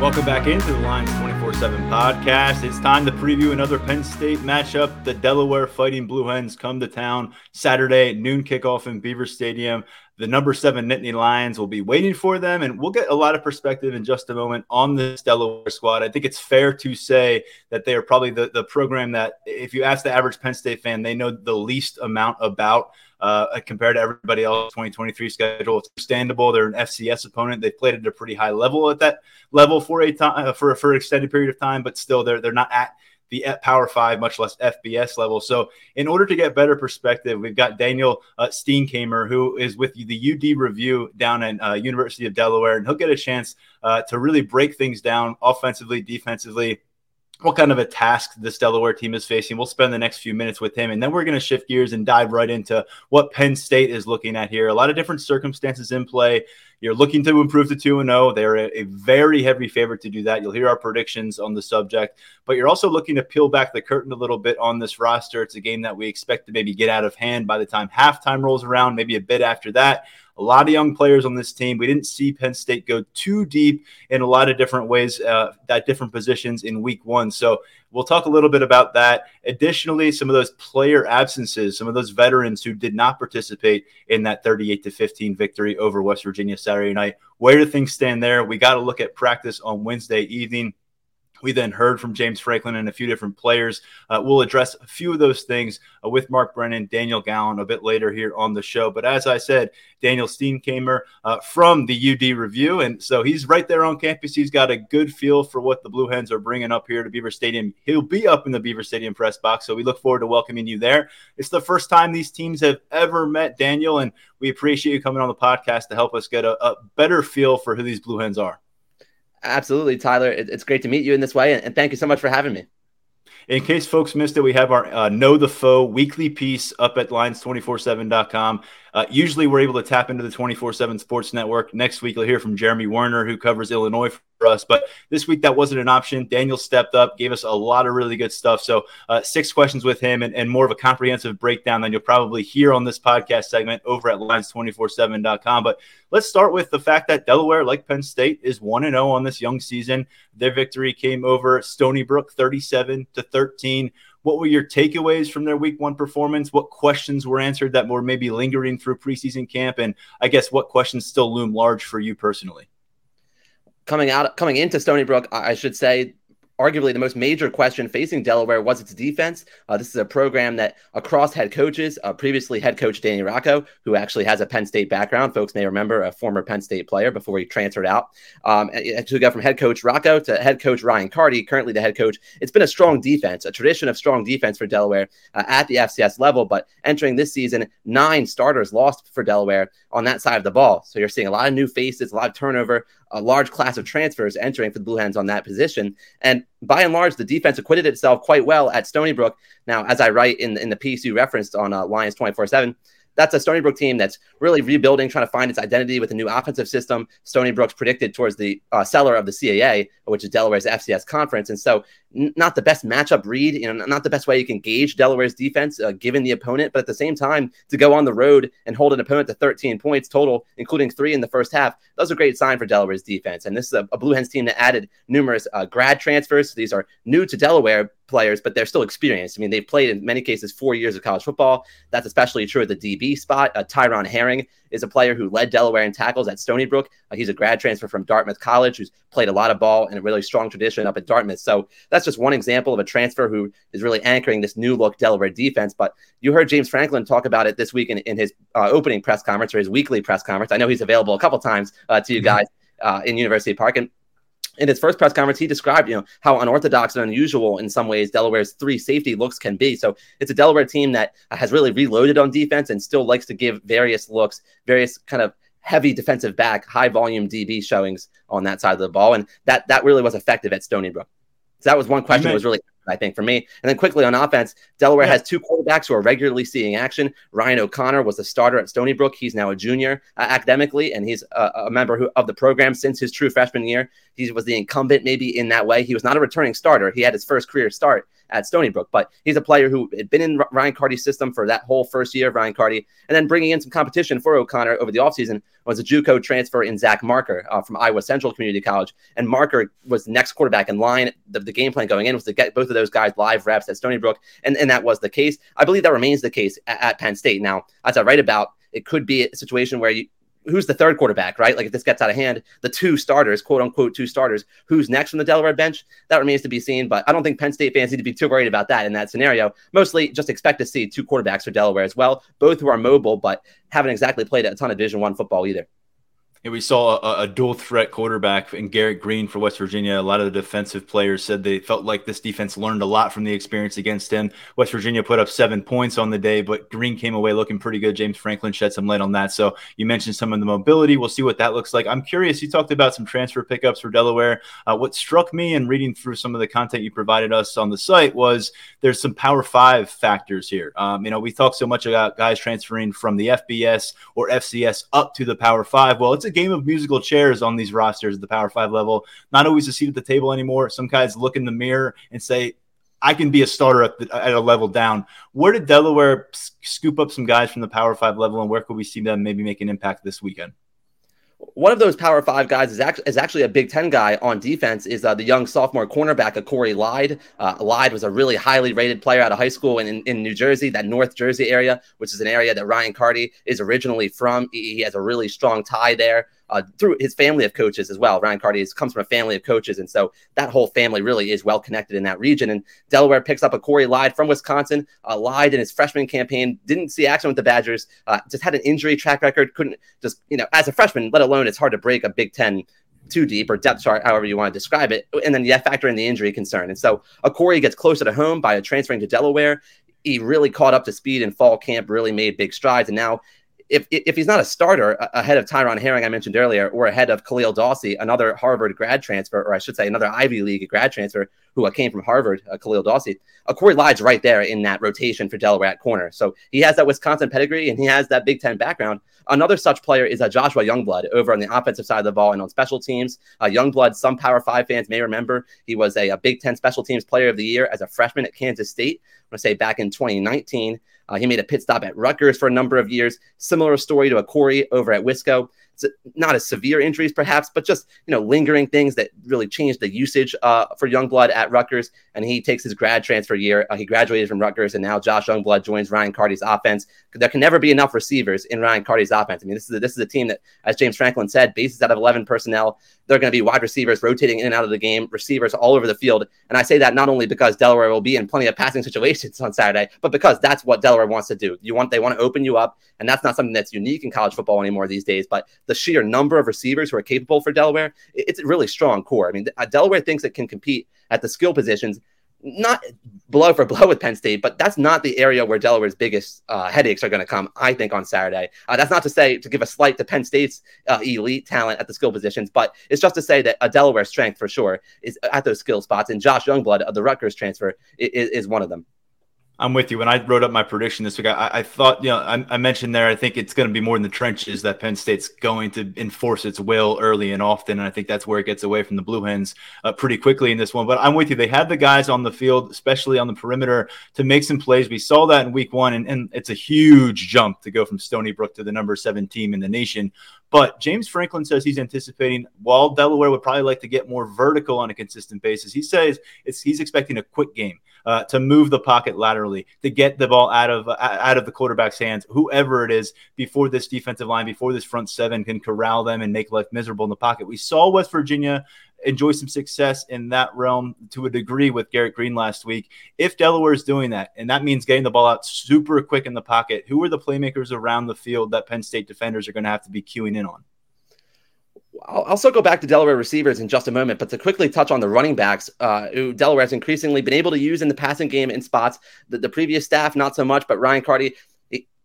Welcome back into the Lions 24 7 podcast. It's time to preview another Penn State matchup. The Delaware Fighting Blue Hens come to town Saturday, noon kickoff in Beaver Stadium. The number seven Nittany Lions will be waiting for them, and we'll get a lot of perspective in just a moment on this Delaware squad. I think it's fair to say that they are probably the, the program that, if you ask the average Penn State fan, they know the least amount about uh, compared to everybody else 2023 schedule. It's understandable. They're an FCS opponent. They've played at a pretty high level at that level for a time for for an extended period of time, but still they're they're not at the Power Five, much less FBS level. So, in order to get better perspective, we've got Daniel uh, Steenkamer, who is with the UD Review down at uh, University of Delaware, and he'll get a chance uh, to really break things down offensively, defensively what kind of a task this Delaware team is facing. We'll spend the next few minutes with him, and then we're going to shift gears and dive right into what Penn State is looking at here. A lot of different circumstances in play. You're looking to improve to 2 0. They're a, a very heavy favorite to do that. You'll hear our predictions on the subject, but you're also looking to peel back the curtain a little bit on this roster. It's a game that we expect to maybe get out of hand by the time halftime rolls around, maybe a bit after that a lot of young players on this team. We didn't see Penn State go too deep in a lot of different ways, uh, at different positions in week one. So we'll talk a little bit about that. Additionally, some of those player absences, some of those veterans who did not participate in that 38 to 15 victory over West Virginia Saturday night. Where do things stand there? We got to look at practice on Wednesday evening. We then heard from James Franklin and a few different players. Uh, we'll address a few of those things uh, with Mark Brennan, Daniel Gallen a bit later here on the show. But as I said, Daniel Steenkamer uh, from the UD Review. And so he's right there on campus. He's got a good feel for what the Blue Hens are bringing up here to Beaver Stadium. He'll be up in the Beaver Stadium press box. So we look forward to welcoming you there. It's the first time these teams have ever met, Daniel. And we appreciate you coming on the podcast to help us get a, a better feel for who these Blue Hens are. Absolutely, Tyler. it's great to meet you in this way, and thank you so much for having me. In case folks missed it, we have our uh, Know the Foe weekly piece up at lions247.com. Uh, usually we're able to tap into the 24 7 Sports Network. Next week, you'll hear from Jeremy Werner, who covers Illinois for us. But this week, that wasn't an option. Daniel stepped up, gave us a lot of really good stuff. So, uh, six questions with him and, and more of a comprehensive breakdown than you'll probably hear on this podcast segment over at lions247.com. But let's start with the fact that Delaware, like Penn State, is 1 0 on this young season. Their victory came over Stony Brook 37 to 13. What were your takeaways from their week one performance? What questions were answered that were maybe lingering through preseason camp? And I guess what questions still loom large for you personally? Coming out, coming into Stony Brook, I should say arguably the most major question facing Delaware was its defense. Uh, this is a program that across head coaches, uh, previously head coach Danny Rocco, who actually has a Penn State background. Folks may remember a former Penn State player before he transferred out. Um, to go from head coach Rocco to head coach Ryan Carty, currently the head coach. It's been a strong defense, a tradition of strong defense for Delaware uh, at the FCS level. But entering this season, nine starters lost for Delaware on that side of the ball. So you're seeing a lot of new faces, a lot of turnover, a large class of transfers entering for the Blue Hens on that position. And by and large, the defense acquitted itself quite well at Stony Brook. Now, as I write in, in the piece you referenced on uh, Lions 24 7, that's a Stony Brook team that's really rebuilding, trying to find its identity with a new offensive system. Stony Brook's predicted towards the uh, cellar of the CAA, which is Delaware's FCS conference, and so n- not the best matchup read, you know, not the best way you can gauge Delaware's defense uh, given the opponent, but at the same time to go on the road and hold an opponent to 13 points total, including three in the first half, that was a great sign for Delaware's defense. And this is a, a Blue Hens team that added numerous uh, grad transfers. So these are new to Delaware players, but they're still experienced. I mean, they've played in many cases four years of college football. That's especially true at the DB spot. Uh, Tyron Herring is a player who led Delaware in tackles at Stony Brook. Uh, he's a grad transfer from Dartmouth College who's played a lot of ball and a really strong tradition up at Dartmouth. So that's just one example of a transfer who is really anchoring this new look Delaware defense. But you heard James Franklin talk about it this week in, in his uh, opening press conference or his weekly press conference. I know he's available a couple times uh, to you mm-hmm. guys uh, in University Park. And in his first press conference, he described, you know, how unorthodox and unusual in some ways Delaware's three safety looks can be. So it's a Delaware team that has really reloaded on defense and still likes to give various looks, various kind of heavy defensive back, high volume DB showings on that side of the ball, and that that really was effective at Stony Brook. So that was one question that was really I think, for me. And then quickly on offense, Delaware yeah. has two quarterbacks who are regularly seeing action. Ryan O'Connor was a starter at Stony Brook. He's now a junior uh, academically, and he's a, a member who, of the program since his true freshman year. He was the incumbent, maybe in that way. He was not a returning starter. He had his first career start at Stony Brook, but he's a player who had been in Ryan Carty's system for that whole first year of Ryan Carty, and then bringing in some competition for O'Connor over the offseason was a JUCO transfer in Zach Marker uh, from Iowa Central Community College, and Marker was the next quarterback in line. The, the game plan going in was to get both of those guys live reps at Stony Brook, and, and that was the case. I believe that remains the case at, at Penn State. Now, as I write about, it could be a situation where you, who's the third quarterback, right? Like if this gets out of hand, the two starters, quote unquote, two starters, who's next from the Delaware bench? That remains to be seen. But I don't think Penn State fans need to be too worried about that in that scenario. Mostly just expect to see two quarterbacks for Delaware as well, both who are mobile, but haven't exactly played a ton of Division One football either. And we saw a, a, dual threat quarterback in Garrett Greene for West Virginia. A lot of the defensive players said they felt like this defense learned a lot from the experience against him. West Virginia put up seven points on the day, but Greene came away looking pretty good. James Franklin shed some light on that. So you mentioned some of the mobility. We'll see what that looks like. I'm curious. You talked about some transfer pickups for Delaware. Uh, what struck me in reading through some of the content you provided us on the site was there's some Power Five factors here. Um, you know, we talk so much about guys transferring from the FBS or FCS up to the Power Five. Well, it's a game of musical chairs on these rosters at the Power Five level. Not always a seat at the table anymore. Some guys look in the mirror and say, I can be a starter at, the, at, a level down. Where did Delaware scoop up some guys from the Power Five level, and where could we see them maybe make an impact this weekend? One of those Power Five guys is actually is actually a Big Ten guy on defense. Is uh, the young sophomore cornerback, Corey Lyde. Uh, Lyde was a really highly rated player out of high school in, in, in, New Jersey, that North Jersey area, which is an area that Ryan Carty is originally from. He, he has a really strong tie there uh, through his family of coaches as well. Ryan Carty comes from a family of coaches, and so that whole family really is well connected in that region. And Delaware picks up a Corey Lyde from Wisconsin. Uh, Lyde in his freshman campaign didn't see action with the Badgers, uh, just had an injury track record. Couldn't just you know as a freshman, let alone it's hard to break a Big Ten too deep or depth chart, however you want to describe it. And then you factor in the injury concern. And so a Corey gets closer to home by transferring to Delaware. He really caught up to speed in fall camp, really made big strides. And now if if he's not a starter ahead of Tyron Herring, I mentioned earlier, or ahead of Khalil Dawsey, another Harvard grad transfer, or I should say, another Ivy League grad transfer who uh, came from Harvard, uh, Khalil Dawsey, uh, Corey Lyde's right there in that rotation for Delaware at corner. So he has that Wisconsin pedigree and he has that Big Ten background. Another such player is uh, Joshua Youngblood over on the offensive side of the ball and on special teams. Uh, Youngblood, some Power Five fans may remember, he was a, a Big Ten special teams player of the year as a freshman at Kansas State. I'm going to say back in 2019. Uh, he made a pit stop at Rutgers for a number of years. Similar story to a Corey over at Wisco not as severe injuries perhaps, but just you know lingering things that really changed the usage uh, for Youngblood at Rutgers. And he takes his grad transfer year. Uh, he graduated from Rutgers, and now Josh Youngblood joins Ryan Carty's offense. There can never be enough receivers in Ryan Carty's offense. I mean, this is a, this is a team that, as James Franklin said, bases out of 11 personnel. They're going to be wide receivers rotating in and out of the game, receivers all over the field. And I say that not only because Delaware will be in plenty of passing situations on Saturday, but because that's what Delaware wants to do. You want they want to open you up, and that's not something that's unique in college football anymore these days. But the sheer number of receivers who are capable for Delaware, it's a really strong core. I mean, uh, Delaware thinks it can compete at the skill positions, not blow for blow with Penn State, but that's not the area where Delaware's biggest uh, headaches are going to come, I think, on Saturday. Uh, that's not to say to give a slight to Penn State's uh, elite talent at the skill positions, but it's just to say that a Delaware strength for sure is at those skill spots. And Josh Youngblood of the Rutgers transfer is, is one of them. I'm with you. When I wrote up my prediction this week, I, I thought, you know, I, I, mentioned there, I think it's going to be more in the trenches that Penn State's going to enforce its will early and often. And I think that's where it gets away from the Blue Hens uh, pretty quickly in this one. But I'm with you. They had the guys on the field, especially on the perimeter, to make some plays. We saw that in week one, and, and it's a huge jump to go from Stony Brook to the number seven team in the nation. But James Franklin says he's anticipating, while Delaware would probably like to get more vertical on a consistent basis, he says he's expecting a quick game uh, to move the pocket laterally, to get the ball out of uh, out of the quarterback's hands, whoever it is, before this defensive line, before this front seven can corral them and make life miserable in the pocket. We saw West Virginia enjoy some success in that realm to a degree with Garrett Greene last week. If Delaware is doing that, and that means getting the ball out super quick in the pocket, who are the playmakers around the field that Penn State defenders are going to have to be queuing in on? I'll also go back to Delaware receivers in just a moment, but to quickly touch on the running backs, uh, who Delaware has increasingly been able to use in the passing game in spots. The, the previous staff, not so much, but Ryan Carty,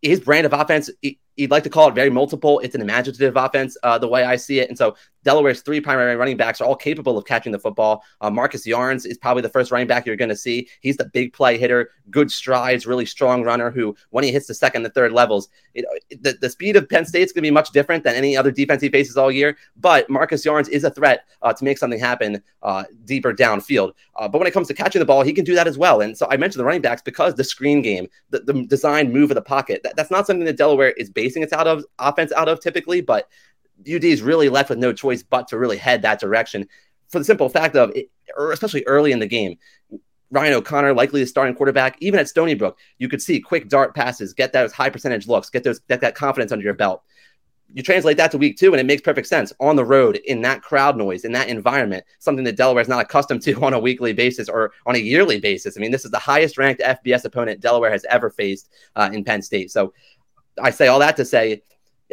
his brand of offense, he, would like to call it very multiple. It's an imaginative offense, uh, the way I see it. And so Delaware's three primary running backs are all capable of catching the football. Uh, Marcus Yarns is probably the first running back you're going to see. He's the big play hitter, good strides, really strong runner who, when he hits the second and third levels, the, the speed of Penn State's going to be much different than any other defense he faces all year. But Marcus Yarns is a threat uh, to make something happen uh, deeper downfield. Uh, but when it comes to catching the ball, he can do that as well. And so I mentioned the running backs because the screen game, the, the design move of the pocket, that, that's not something that Delaware is basing its out of offense out of typically, but UD is really left with no choice but to really head that direction for the simple fact of, it, especially early in the game, Ryan O'Connor, likely the starting quarterback, even at Stony Brook, you could see quick dart passes, get those high percentage looks, get those get that confidence under your belt. You translate that to week two, and it makes perfect sense on the road in that crowd noise, in that environment, something that Delaware is not accustomed to on a weekly basis or on a yearly basis. I mean, this is the highest ranked FBS opponent Delaware has ever faced uh, in Penn State. So I say all that to say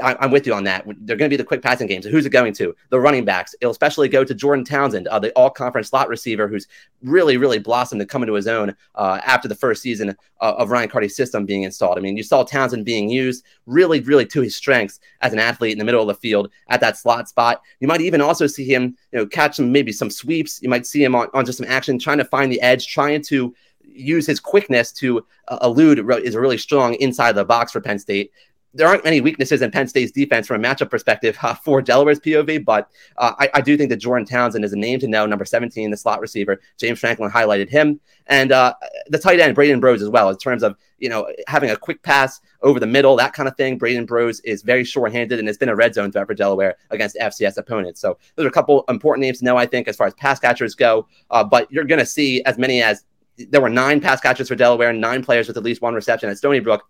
I, am with you on that. They're going to be the quick passing games. Who's it going to? The running backs. It'll especially go to Jourdan Townsend, uh, the all conference slot receiver who's really, really blossomed to come into his own uh, after the first season uh, of Ryan Carty's system being installed. I mean, you saw Townsend being used really, really to his strengths as an athlete in the middle of the field at that slot spot. You might even also see him, you know, catch some maybe some sweeps. You might see him on, on just some action, trying to find the edge, trying to use his quickness to uh, elude is a really strong inside the box for Penn State there aren't many weaknesses in Penn State's defense from a matchup perspective uh, for Delaware's POV, but uh, I, I, do think that Jourdan Townsend is a name to know, number 17, the slot receiver. James Franklin highlighted him, and uh, the tight end Braden Brose as well, in terms of you know having a quick pass over the middle, that kind of thing. Braden Brose is very short-handed and has been a red zone threat for Delaware against FCS opponents. So those are a couple important names to know, I think, as far as pass catchers go. Uh, but you're going to see as many as there were nine pass catchers for Delaware, nine players with at least one reception at Stony Brook.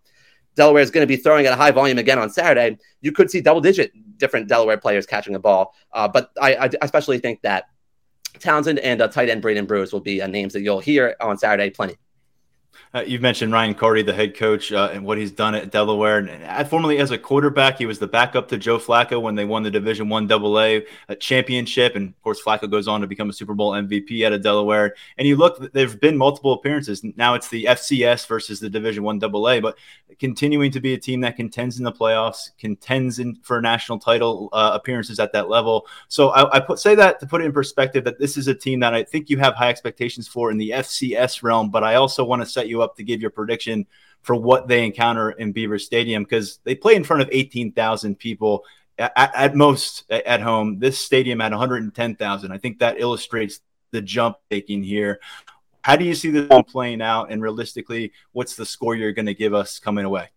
Delaware is going to be throwing at a high volume again on Saturday, you could see double digit different Delaware players catching the ball. Uh, but I, I, especially think that Townsend and uh, tight end Braden Brose will be uh, names that you'll hear on Saturday plenty. Uh, you've mentioned Ryan Carty, the head coach, uh, and what he's done at Delaware. And, and formerly as a quarterback, he was the backup to Joe Flacco when they won the Division One AA uh, championship. And of course, Flacco goes on to become a Super Bowl MVP out of Delaware. And you look, there've been multiple appearances. Now it's the FCS versus the Division One AA, but continuing to be a team that contends in the playoffs, contends in, for national title uh, appearances at that level. So I, I put say that to put it in perspective that this is a team that I think you have high expectations for in the FCS realm. But I also want to set you up up to give your prediction for what they encounter in Beaver Stadium because they play in front of 18,000 people at, at, most at home. This stadium at 110,000. I think that illustrates the jump taking here. How do you see this playing out? And realistically, what's the score you're going to give us coming away?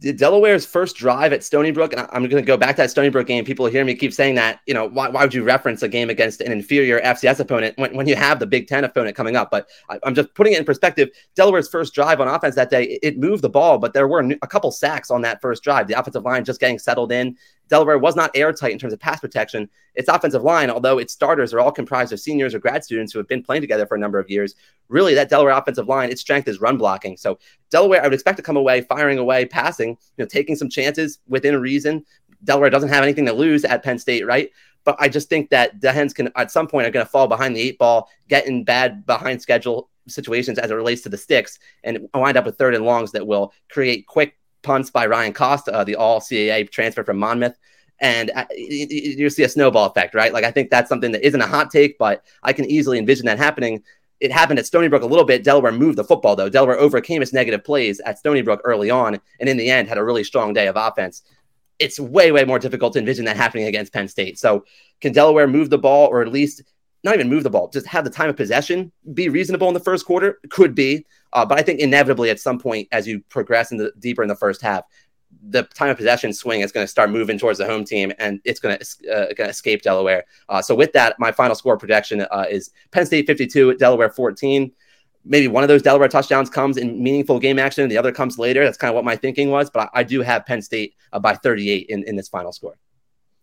Delaware's first drive at Stony Brook, and I'm going to go back to that Stony Brook game. People hear me keep saying that. You know, why, why would you reference a game against an inferior FCS opponent when, when you have the Big Ten opponent coming up? But I, am just putting it in perspective. Delaware's first drive on offense that day, it, it moved the ball, but there were a couple sacks on that first drive. The offensive line just getting settled in. Delaware was not airtight in terms of pass protection. Its offensive line, although its starters are all comprised of seniors or grad students who have been playing together for a number of years, really that Delaware offensive line, its strength is run blocking. So Delaware, I would expect to come away firing away, passing, you know, taking some chances within reason. Delaware doesn't have anything to lose at Penn State, right? But I just think that the Hens can at some point are going to fall behind the eight ball, get in bad behind schedule situations as it relates to the sticks, and wind up with third and longs that will create quick punts by Ryan Costa, uh, the all CAA transfer from Monmouth. And uh, you, see a snowball effect, right? Like, I think that's something that isn't a hot take, but I can easily envision that happening. it happened at Stony Brook a little bit. Delaware moved the football though. Delaware overcame its negative plays at Stony Brook early on, and in the end had a really strong day of offense. It's way, way more difficult to envision that happening against Penn State. So, can Delaware move the ball, or at least not even move the ball, just have the time of possession be reasonable in the first quarter? Could be, uh, but I think inevitably at some point as you progress in the deeper in the first half, the time of possession swing is going to start moving towards the home team, and it's going to, uh, going to escape Delaware. Uh, so with that, my final score projection uh, is Penn State 52, Delaware 14. Maybe one of those Delaware touchdowns comes in meaningful game action, and the other comes later. That's kind of what my thinking was, but I, I do have Penn State uh, by 38 in, in this final score.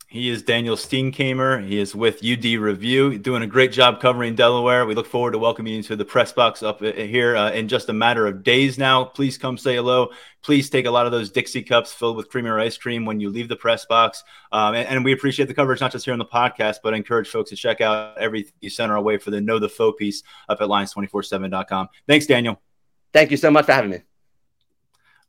He is Daniel Steenkamer. He is with UD Review, doing a great job covering Delaware. We look forward to welcoming you to the press box up uh, here uh, in just a matter of days now. Please come say hello. Please take a lot of those Dixie cups filled with Creamery ice cream when you leave the press box. Um, and, and, we appreciate the coverage, not just here on the podcast, but I encourage folks to check out everything you send our way for the Know the Foe piece up at lions247.com. Thanks, Daniel. Thank you so much for having me.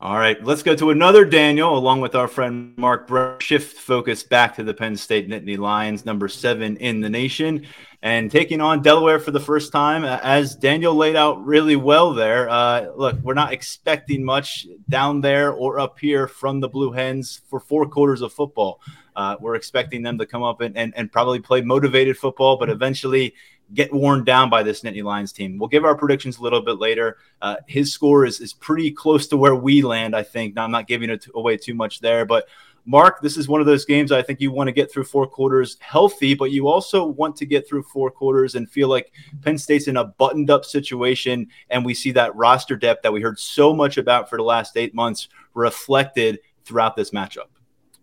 All right, let's go to another Daniel, along with our friend Mark Brown. Shift focus back to the Penn State Nittany Lions, number seven in the nation, and taking on Delaware for the first time. As Daniel laid out really well there. Uh, look, we're not expecting much down there or up here from the Blue Hens for four quarters of football. Uh, we're expecting them to come up and, and, and probably play motivated football, but eventually get worn down by this Nittany Lions team. We'll give our predictions a little bit later. Uh, his score is, is pretty close to where we land, I think. Now, I'm not giving it away too much there, but Mark, this is one of those games I think you want to get through four quarters healthy, but you also want to get through four quarters and feel like Penn State's in a buttoned up situation. And we see that roster depth that we heard so much about for the last eight months reflected throughout this matchup.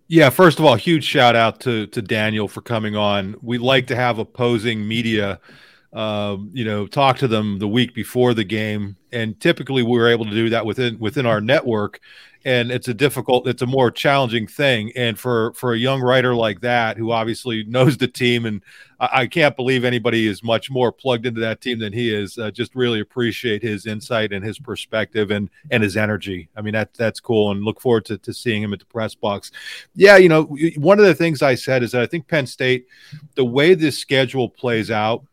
Yeah, first of all, huge shout out to to Daniel for coming on. We like to have opposing media, uh, you know, talk to them the week before the game, and typically we're able to do that within within our network and it's a difficult it's a more challenging thing. And for for a young writer like that who obviously knows the team and i, I can't believe anybody is much more plugged into that team than he is uh, just really appreciate his insight and his perspective and and his energy. I mean that that's cool and look forward to, to seeing him at the press box. Yeah you know one of the things i said is that i think penn state the way this schedule plays out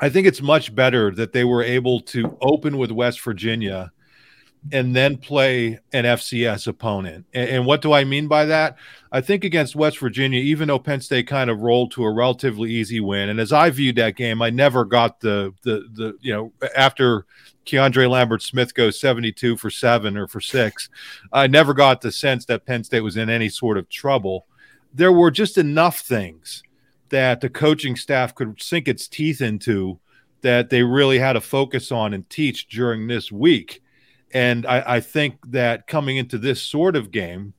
I think it's much better that they were able to open with West Virginia and then play an FCS opponent. And, and, what do I mean by that? I think against West Virginia, even though Penn State kind of rolled to a relatively easy win, and as I viewed that game, I never got the the the you know after KeAndre Lambert-Smith goes 72 for seven or for six, I never got the sense that Penn State was in any sort of trouble. There were just enough things that the coaching staff could sink its teeth into that they really had to focus on and teach during this week and I, I think that coming into this sort of game,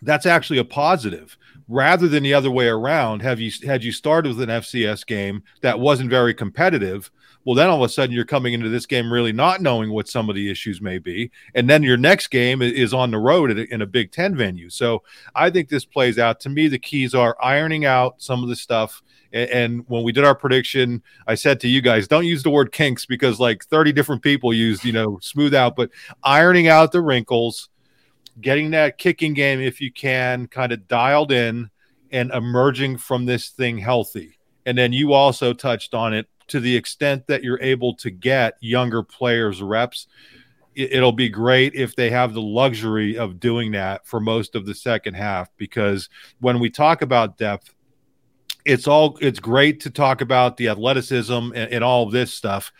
that's actually a positive rather than the other way around. Have you had you started with an FCS game that wasn't very competitive? Well, then all of a sudden you're coming into this game really not knowing what some of the issues may be, and then your next game is on the road in a Big Ten venue. So I think this plays out. To me, the keys are ironing out some of the stuff and, when we did our prediction, I said to you guys, don't use the word kinks because like 30 different people used, you know, smooth out, but ironing out the wrinkles, getting that kicking game if you can, kind of dialed in and emerging from this thing healthy. And then you also touched on it to the extent that you're able to get younger players reps. It'll be great if they have the luxury of doing that for most of the second half because when we talk about depth, it's all it's great to talk about the athleticism and, and all this stuff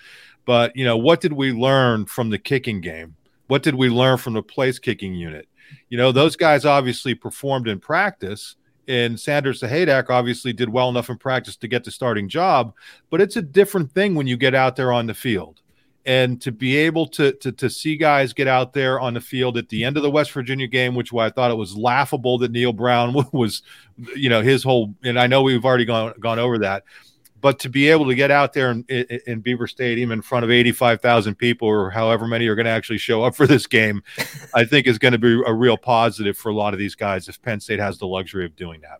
but you know what did we learn from the kicking game? What did we learn from the place kicking unit? You know those guys obviously performed in practice and Sanders Sahaydak obviously did well enough in practice to get the starting job, but it's a different thing when you get out there on the field and to be able to, to to see guys get out there on the field at the end of the West Virginia game, which I thought it was laughable that Neal Brown was, you know, his whole. And I know we've already gone gone over that, but to be able to get out there in, in, in Beaver Stadium in front of eighty five thousand people or however many are going to actually show up for this game, I think is going to be a real positive for a lot of these guys if Penn State has the luxury of doing that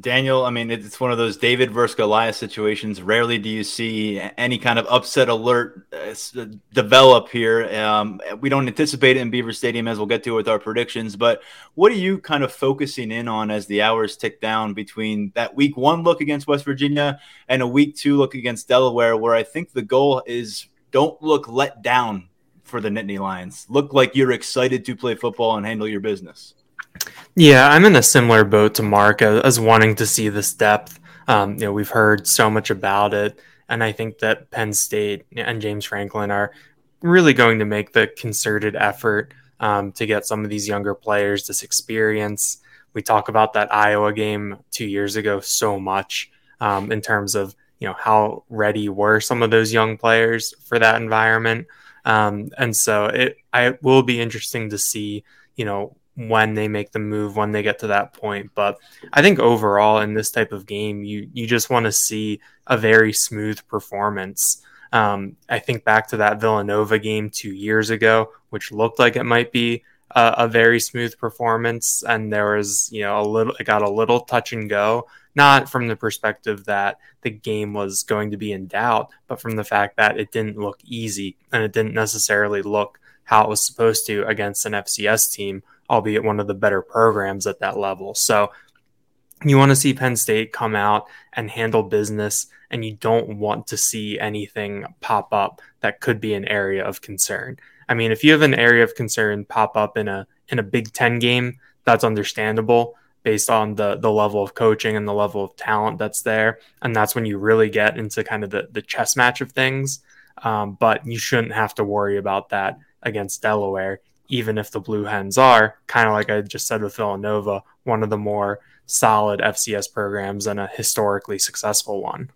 Daniel, I mean, it's one of those David versus Goliath situations. Rarely do you see any kind of upset alert uh, develop here. Um, we don't anticipate it in Beaver Stadium, as we'll get to with our predictions. But what are you kind of focusing in on as the hours tick down between that week one look against West Virginia and a week two look against Delaware, where I think the goal is don't look let down for the Nittany Lions. Look like you're excited to play football and handle your business. Yeah, I'm in a similar boat to Mark as, as wanting to see this depth. Um, you know, we've heard so much about it, and I think that Penn State and James Franklin are really going to make the concerted effort um, to get some of these younger players this experience. We talk about that Iowa game two years ago so much um, in terms of you know how ready were some of those young players for that environment, um, and so it I will be interesting to see you know when they make the move when they get to that point. But i think overall in this type of game you you just want to see a very smooth performance. Um, i think back to that villanova game two years ago which looked like it might be a, a very smooth performance. And there was you know a little it got a little touch and go not from the perspective that the game was going to be in doubt but from the fact that it didn't look easy and it didn't necessarily look how it was supposed to against an fcs team albeit one of the better programs at that level. So you want to see Penn State come out and handle business, and you don't want to see anything pop up that could be an area of concern. I mean, if you have an area of concern pop up in a in a Big Ten game, that's understandable based on the the level of coaching and the level of talent that's there, and that's when you really get into kind of the the chess match of things. Um, but you shouldn't have to worry about that against Delaware even if the Blue Hens are, kind of like I just said with Villanova, one of the more solid FCS programs and a historically successful one.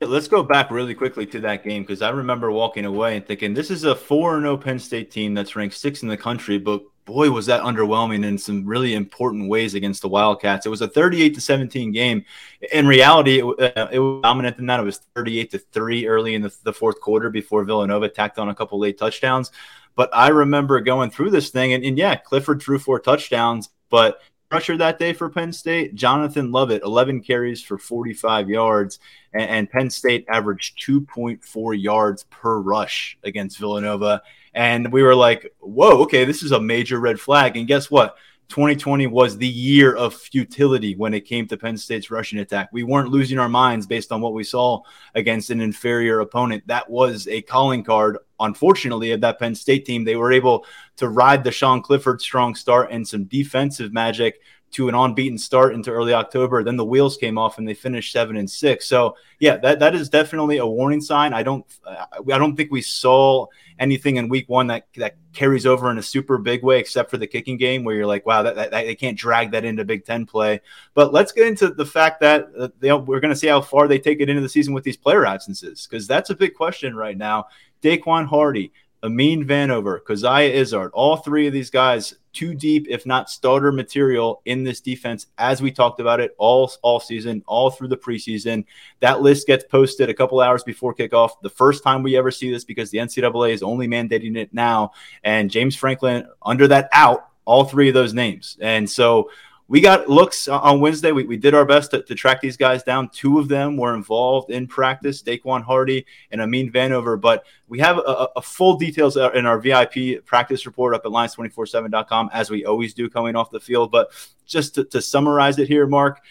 Let's go back really quickly to that game because I remember walking away and thinking this is a 4 0 Penn State team that's ranked sixth in the country, but boy, was that underwhelming in some really important ways against the Wildcats. It was a 38 to 17 game. In reality, it, uh, it was dominant than that. It was 38 to 3 early in the, the fourth quarter before Villanova tacked on a couple late touchdowns. But I remember going through this thing, and, and yeah, Clifford threw four touchdowns, but pressure that day for Penn State, Jonathan Lovett, 11 carries for 45 yards, and, and, Penn State averaged 2.4 yards per rush against Villanova. And we were like, whoa, okay, this is a major red flag. And guess what? 2020 was the year of futility when it came to Penn State's rushing attack. We weren't losing our minds based on what we saw against an inferior opponent. That was a calling card, unfortunately, of that Penn State team. They were able to ride the Sean Clifford strong start and some defensive magic to an unbeaten start into early October. Then the wheels came off and they finished seven and six. So yeah, that, that is definitely a warning sign. I don't I don't think we saw anything in week one that that carries over in a super big way, except for the kicking game, where you're like, wow, that, that, that they can't drag that into Big Ten play. But let's get into the fact that uh, they, we're going to see how far they take it into the season with these player absences, because that's a big question right now. Daequan Hardy, Amin Vanover, Coziah Izzard, all three of these guys too deep, if not starter material in this defense, as we talked about it all all season, all through the preseason. That list gets posted a couple hours before kickoff. The first time we ever see this because the NCAA is only mandating it now. And James Franklin under that out all three of those names. And so we got looks on Wednesday. We, we did our best to, to, track these guys down. Two of them were involved in practice, Daequan Hardy and Amin Vanover. But we have a, a, full details in our VIP practice report up at lions247.com, as we always do coming off the field. But just to, to summarize it here, Mark,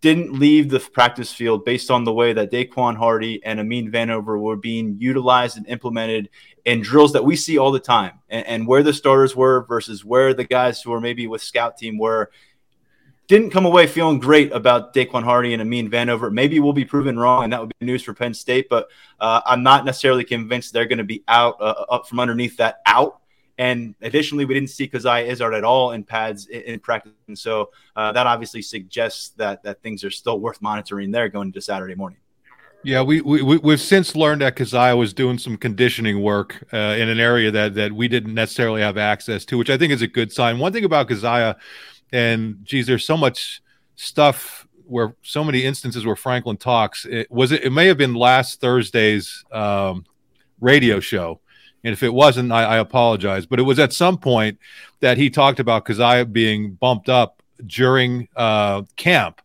didn't leave the practice field based on the way that Daequan Hardy and Amin Vanover were being utilized and implemented in drills that we see all the time, and, and, where the starters were versus where the guys who are maybe with scout team were didn't come away feeling great about Daequan Hardy and Amin Vanover. Maybe we'll be proven wrong, and that would be news for Penn State. But uh, I'm not necessarily convinced they're going to be out uh, up from underneath that out. And additionally, we didn't see Coziah Izzard at all in pads in, in practice, and so uh, that obviously suggests that that things are still worth monitoring there going into Saturday morning. Yeah, we, we we've since learned that Coziah was doing some conditioning work uh, in an area that that we didn't necessarily have access to, which I think is a good sign. One thing about Coziah and geez, there's so much stuff where so many instances where Franklin talks. It was it, it may have been last Thursday's um, radio show. And if it wasn't, I, I, apologize. But it was at some point that he talked about Coziah being bumped up during uh, camp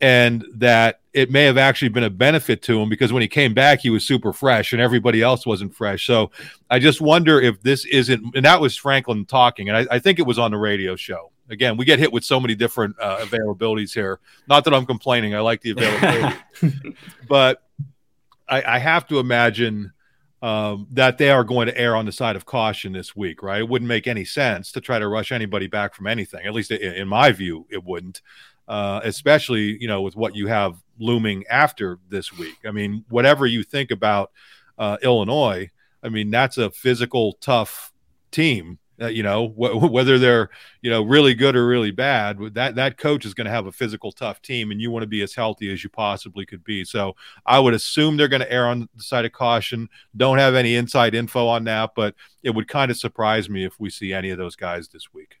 and that it may have actually been a benefit to him because when he came back, he was super fresh and everybody else wasn't fresh. So I just wonder if this isn't, and that was Franklin talking, and I, I think it was on the radio show. Again, we get hit with so many different uh, availabilities here. Not that I'm complaining, I like the availability, but I, I have to imagine um, that they are going to err on the side of caution this week, right? It wouldn't make any sense to try to rush anybody back from anything. At least in, in my view, it wouldn't. Uh, especially you know with what you have looming after this week. I mean, whatever you think about uh, Illinois, I mean that's a physical, tough team uh, you know, wh- whether they're you know really good or really bad, that that coach is going to have a physical, tough team, and you want to be as healthy as you possibly could be. So I would assume they're going to err on the side of caution. Don't have any inside info on that, but it would kind of surprise me if we see any of those guys this week.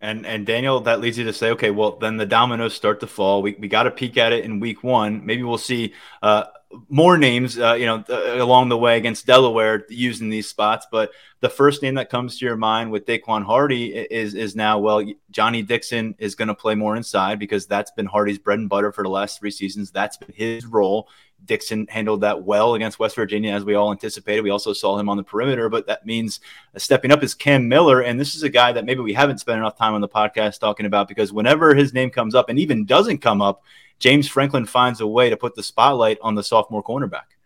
And and Daniel, that leads you to say, okay, well then the dominoes start to fall. We we got to peek at it in week one. Maybe we'll see. Uh, more names, uh, you know, uh, along the way against Delaware using these spots. But the first name that comes to your mind with Daequan Hardy is is now well, Johnny Dixon is going to play more inside because that's been Hardy's bread and butter for the last three seasons. That's been his role. Dixon handled that well against West Virginia, as we all anticipated. We also saw him on the perimeter, but that means stepping up is Cam Miller. And this is a guy that maybe we haven't spent enough time on the podcast talking about because whenever his name comes up and even doesn't come up, James Franklin finds a way to put the spotlight on the sophomore cornerback.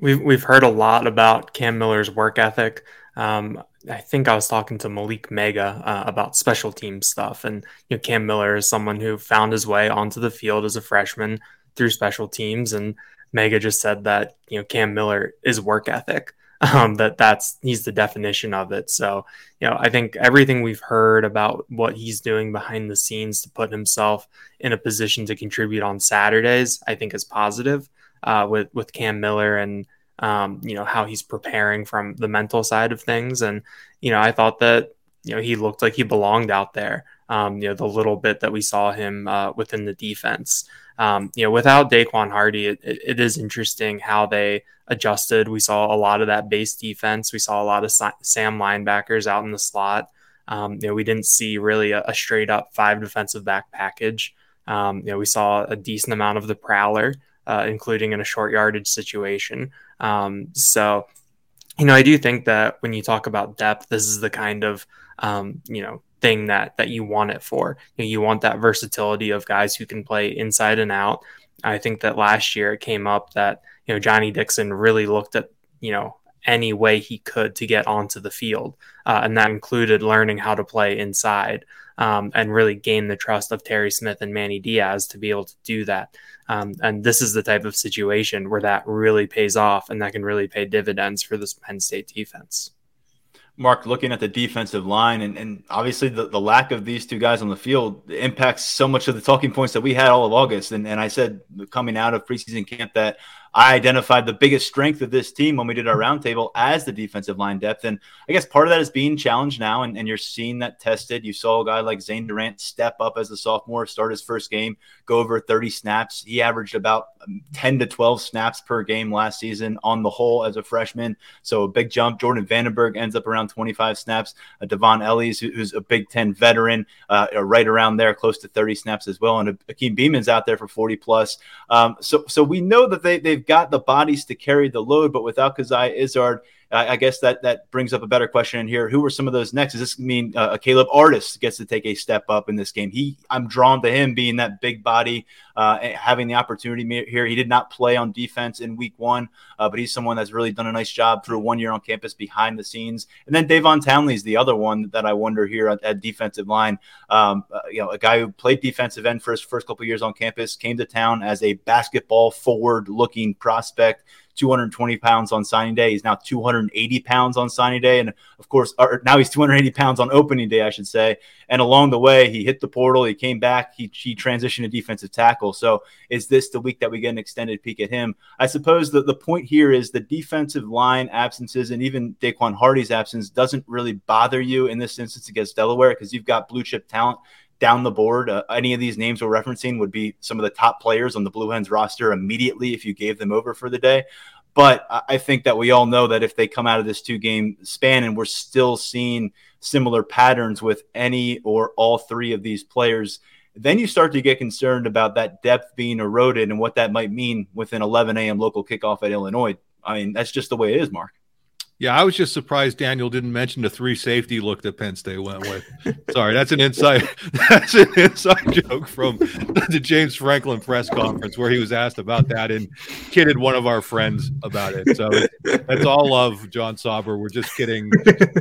We've we've heard a lot about Cam Miller's work ethic. Um, I think I was talking to Malick Meiga uh, about special team stuff, and you know, Cam Miller is someone who found his way onto the field as a freshman through special teams, and Meiga just said that you know Cam Miller is work ethic um, that that's he's the definition of it. So, you know, I think everything we've heard about what he's doing behind the scenes to put himself in a position to contribute on Saturdays, I think is positive uh, with with Cam Miller and um, you know how he's preparing from the mental side of things. And you know, I thought that you know he looked like he belonged out there. Um, you know, the little bit that we saw him uh, within the defense. Um, you know, without Daequan Hardy, it, it is interesting how they adjusted. We saw a lot of that base defense. We saw a lot of Sam linebackers out in the slot. Um, you know, we didn't see really a, a, straight up five defensive back package. Um, you know, we saw a decent amount of the prowler, uh, including in a short yardage situation. Um, so, you know, I do think that when you talk about depth, this is the kind of um, you know thing that that you want it for. You, know, you want that versatility of guys who can play inside and out. I think that last year it came up that you know Johnny Dixon really looked at you know any way he could to get onto the field, uh, and that included learning how to play inside um, and really gain the trust of Terry Smith and Manny Diaz to be able to do that. Um, and this is the type of situation where that really pays off, and that can really pay dividends for this Penn State defense. Mark, looking at the defensive line, and, and obviously the, the lack of these two guys on the field impacts so much of the talking points that we had all of August. And, and I said coming out of preseason camp that I identified the biggest strength of this team when we did our roundtable as the defensive line depth. And I guess part of that is being challenged now, and, and you're seeing that tested. You saw a guy like Zane Durant step up as a sophomore, start his first game, go over 30 snaps. He averaged about um, 10 to 12 snaps per game last season on the whole as a freshman. So a big jump. Jordan Vandenberg ends up around 25 snaps. Uh, Dvon Ellies, who's a Big Ten veteran, uh, right around there, close to 30 snaps as well. And Hakeem Beamon's out there for 40 plus. Um, so, so we know that they, they've they've got the bodies to carry the load, but without Coziah Izzard, I, I, guess that that brings up a better question in here. Who are some of those next? Does this mean uh, Caleb Artis gets to take a step up in this game? He, I'm drawn to him being that big body, uh, having the opportunity here. He did not play on defense in week one, uh, but he's someone that's really done a nice job through one year on campus behind the scenes. And then Davon Townley is the other one that I wonder here at, at defensive line. Um, uh, you know, a guy who played defensive end for his first couple years on campus, came to town as a basketball forward looking prospect 220 pounds on signing day. He's now 280 pounds on signing day. And of course, now he's 280 pounds on opening day, I should say. And along the way, he hit the portal, he came back, he, he transitioned to defensive tackle. So is this the week that we get an extended peek at him? I suppose that the point here is the defensive line absences and even Daequan Hardy's absence doesn't really bother you in this instance against Delaware because you've got blue chip talent down the board. Uh, any of these names we're referencing would be some of the top players on the Blue Hens roster immediately if you gave them over for the day. But I think that we all know that if they come out of this two game span and we're still seeing similar patterns with any or all three of these players, then you start to get concerned about that depth being eroded and what that might mean with an 11 a.m. local kickoff at Illinois. I mean, that's just the way it is, Mark. Yeah, I was just surprised Daniel didn't mention the three safety look that Penn State went with. Sorry, that's an inside that's an inside joke from the James Franklin press conference where he was asked about that and kidded one of our friends about it. So that's all love, John Sauber. We're just kidding.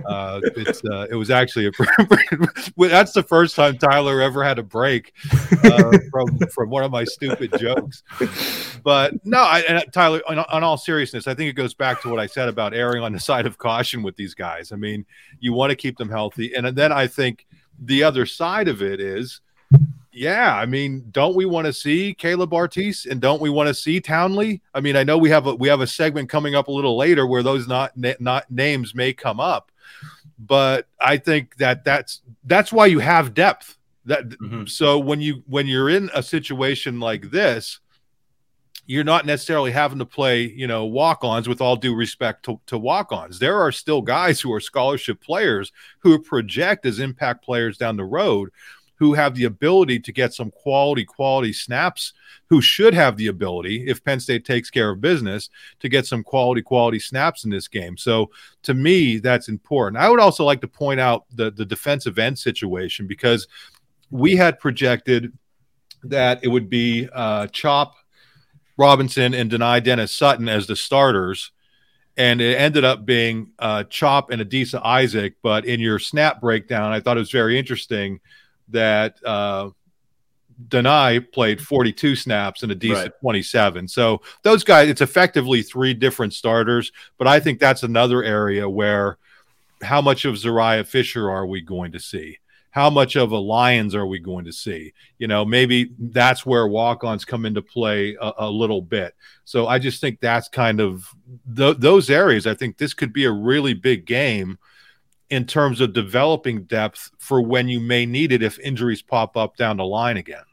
Uh, it's uh, it was actually a that's the first time Tyler ever had a break uh, from from one of my stupid jokes. But no, I, Tyler, on, on all seriousness, I think it goes back to what I said about airing on the side of caution with these guys. I mean, you want to keep them healthy. And then I think the other side of it is, yeah, I mean, don't we want to see Caleb Artis and don't we want to see Townley? I mean, I know we have a we have a segment coming up a little later where those not not names may come up, but I think that that's that's why you have depth. That mm-hmm. so when you when you're in a situation like this, you're not necessarily having to play, you know, walk-ons with all due respect to, to walk-ons. There are still guys who are scholarship players who project as impact players down the road who have the ability to get some quality, quality snaps, who should have the ability, if Penn State takes care of business, to get some quality, quality snaps in this game. So to me, that's important. I would also like to point out the, the defensive end situation because we had projected that it would be uh, Chop Robinson and Dani Dennis Sutton as the starters. And it ended up being uh, Chop and Adisa Isaac. But in your snap breakdown, I thought it was very interesting that uh, Dani played 42 snaps and Adisa right. 27. So those guys, it's effectively three different starters. But I think that's another area where how much of Zuriah Fisher are we going to see? How much of a Lyons are we going to see? You know, maybe that's where walk ons come into play a, a, little bit. So I just think that's kind of th- those areas. I think this could be a really big game in terms of developing depth for when you may need it if injuries pop up down the line again.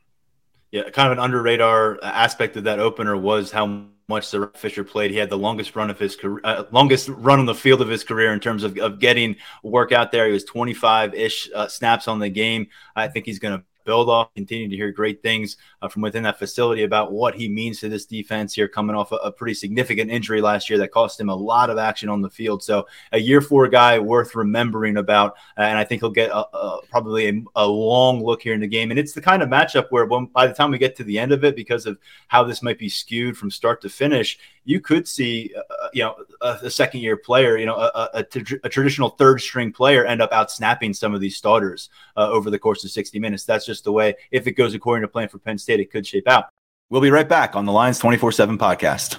Yeah, kind of an under radar aspect of that opener was how much the Fisher played. He had the longest run of his career, uh, longest run on the field of his career in terms of, of getting work out there. He was 25 ish uh, snaps on the game. I think he's going to build off. Continue to hear great things uh, from within that facility about what he means to this defense here, coming off a, a, pretty significant injury last year that cost him a lot of action on the field. So a year four guy worth remembering about, uh, and I think he'll get a, a, probably a, a, long look here in the game. And it's the kind of matchup where when, by the time we get to the end of it, because of how this might be skewed from start to finish, you could see, uh, uh you know, a, a, second year player, you know, a, traditional third string player end up out snapping some of these starters uh, over the course of 60 minutes. That's just the way, if it goes according to plan for Penn State, it could shape out. We'll be right back on the Lions 24 7 podcast.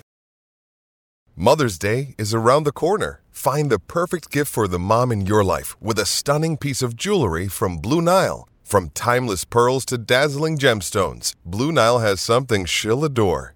Mother's Day is around the corner. Find the perfect gift for the mom in your life with a stunning piece of jewelry from Blue Nile. From timeless pearls to dazzling gemstones, Blue Nile has something she'll adore.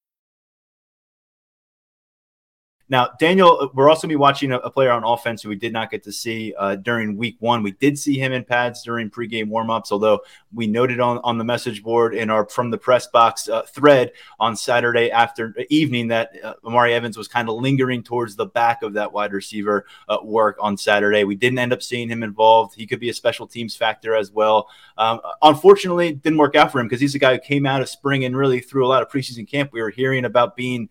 Now, Daniel, we're also be watching a, a, player on offense who we did not get to see uh, during week one. We did see him in pads during pregame warmups, although we noted on, on the message board in our From the Press Box uh, thread on Saturday after evening that uh, Omari Evans was kind of lingering towards the back of that wide receiver uh, work on Saturday. We didn't end up seeing him involved. He could be a special teams factor as well. Um, unfortunately, didn't work out for him because he's a guy who came out of spring and really through a lot of preseason camp. We were hearing about being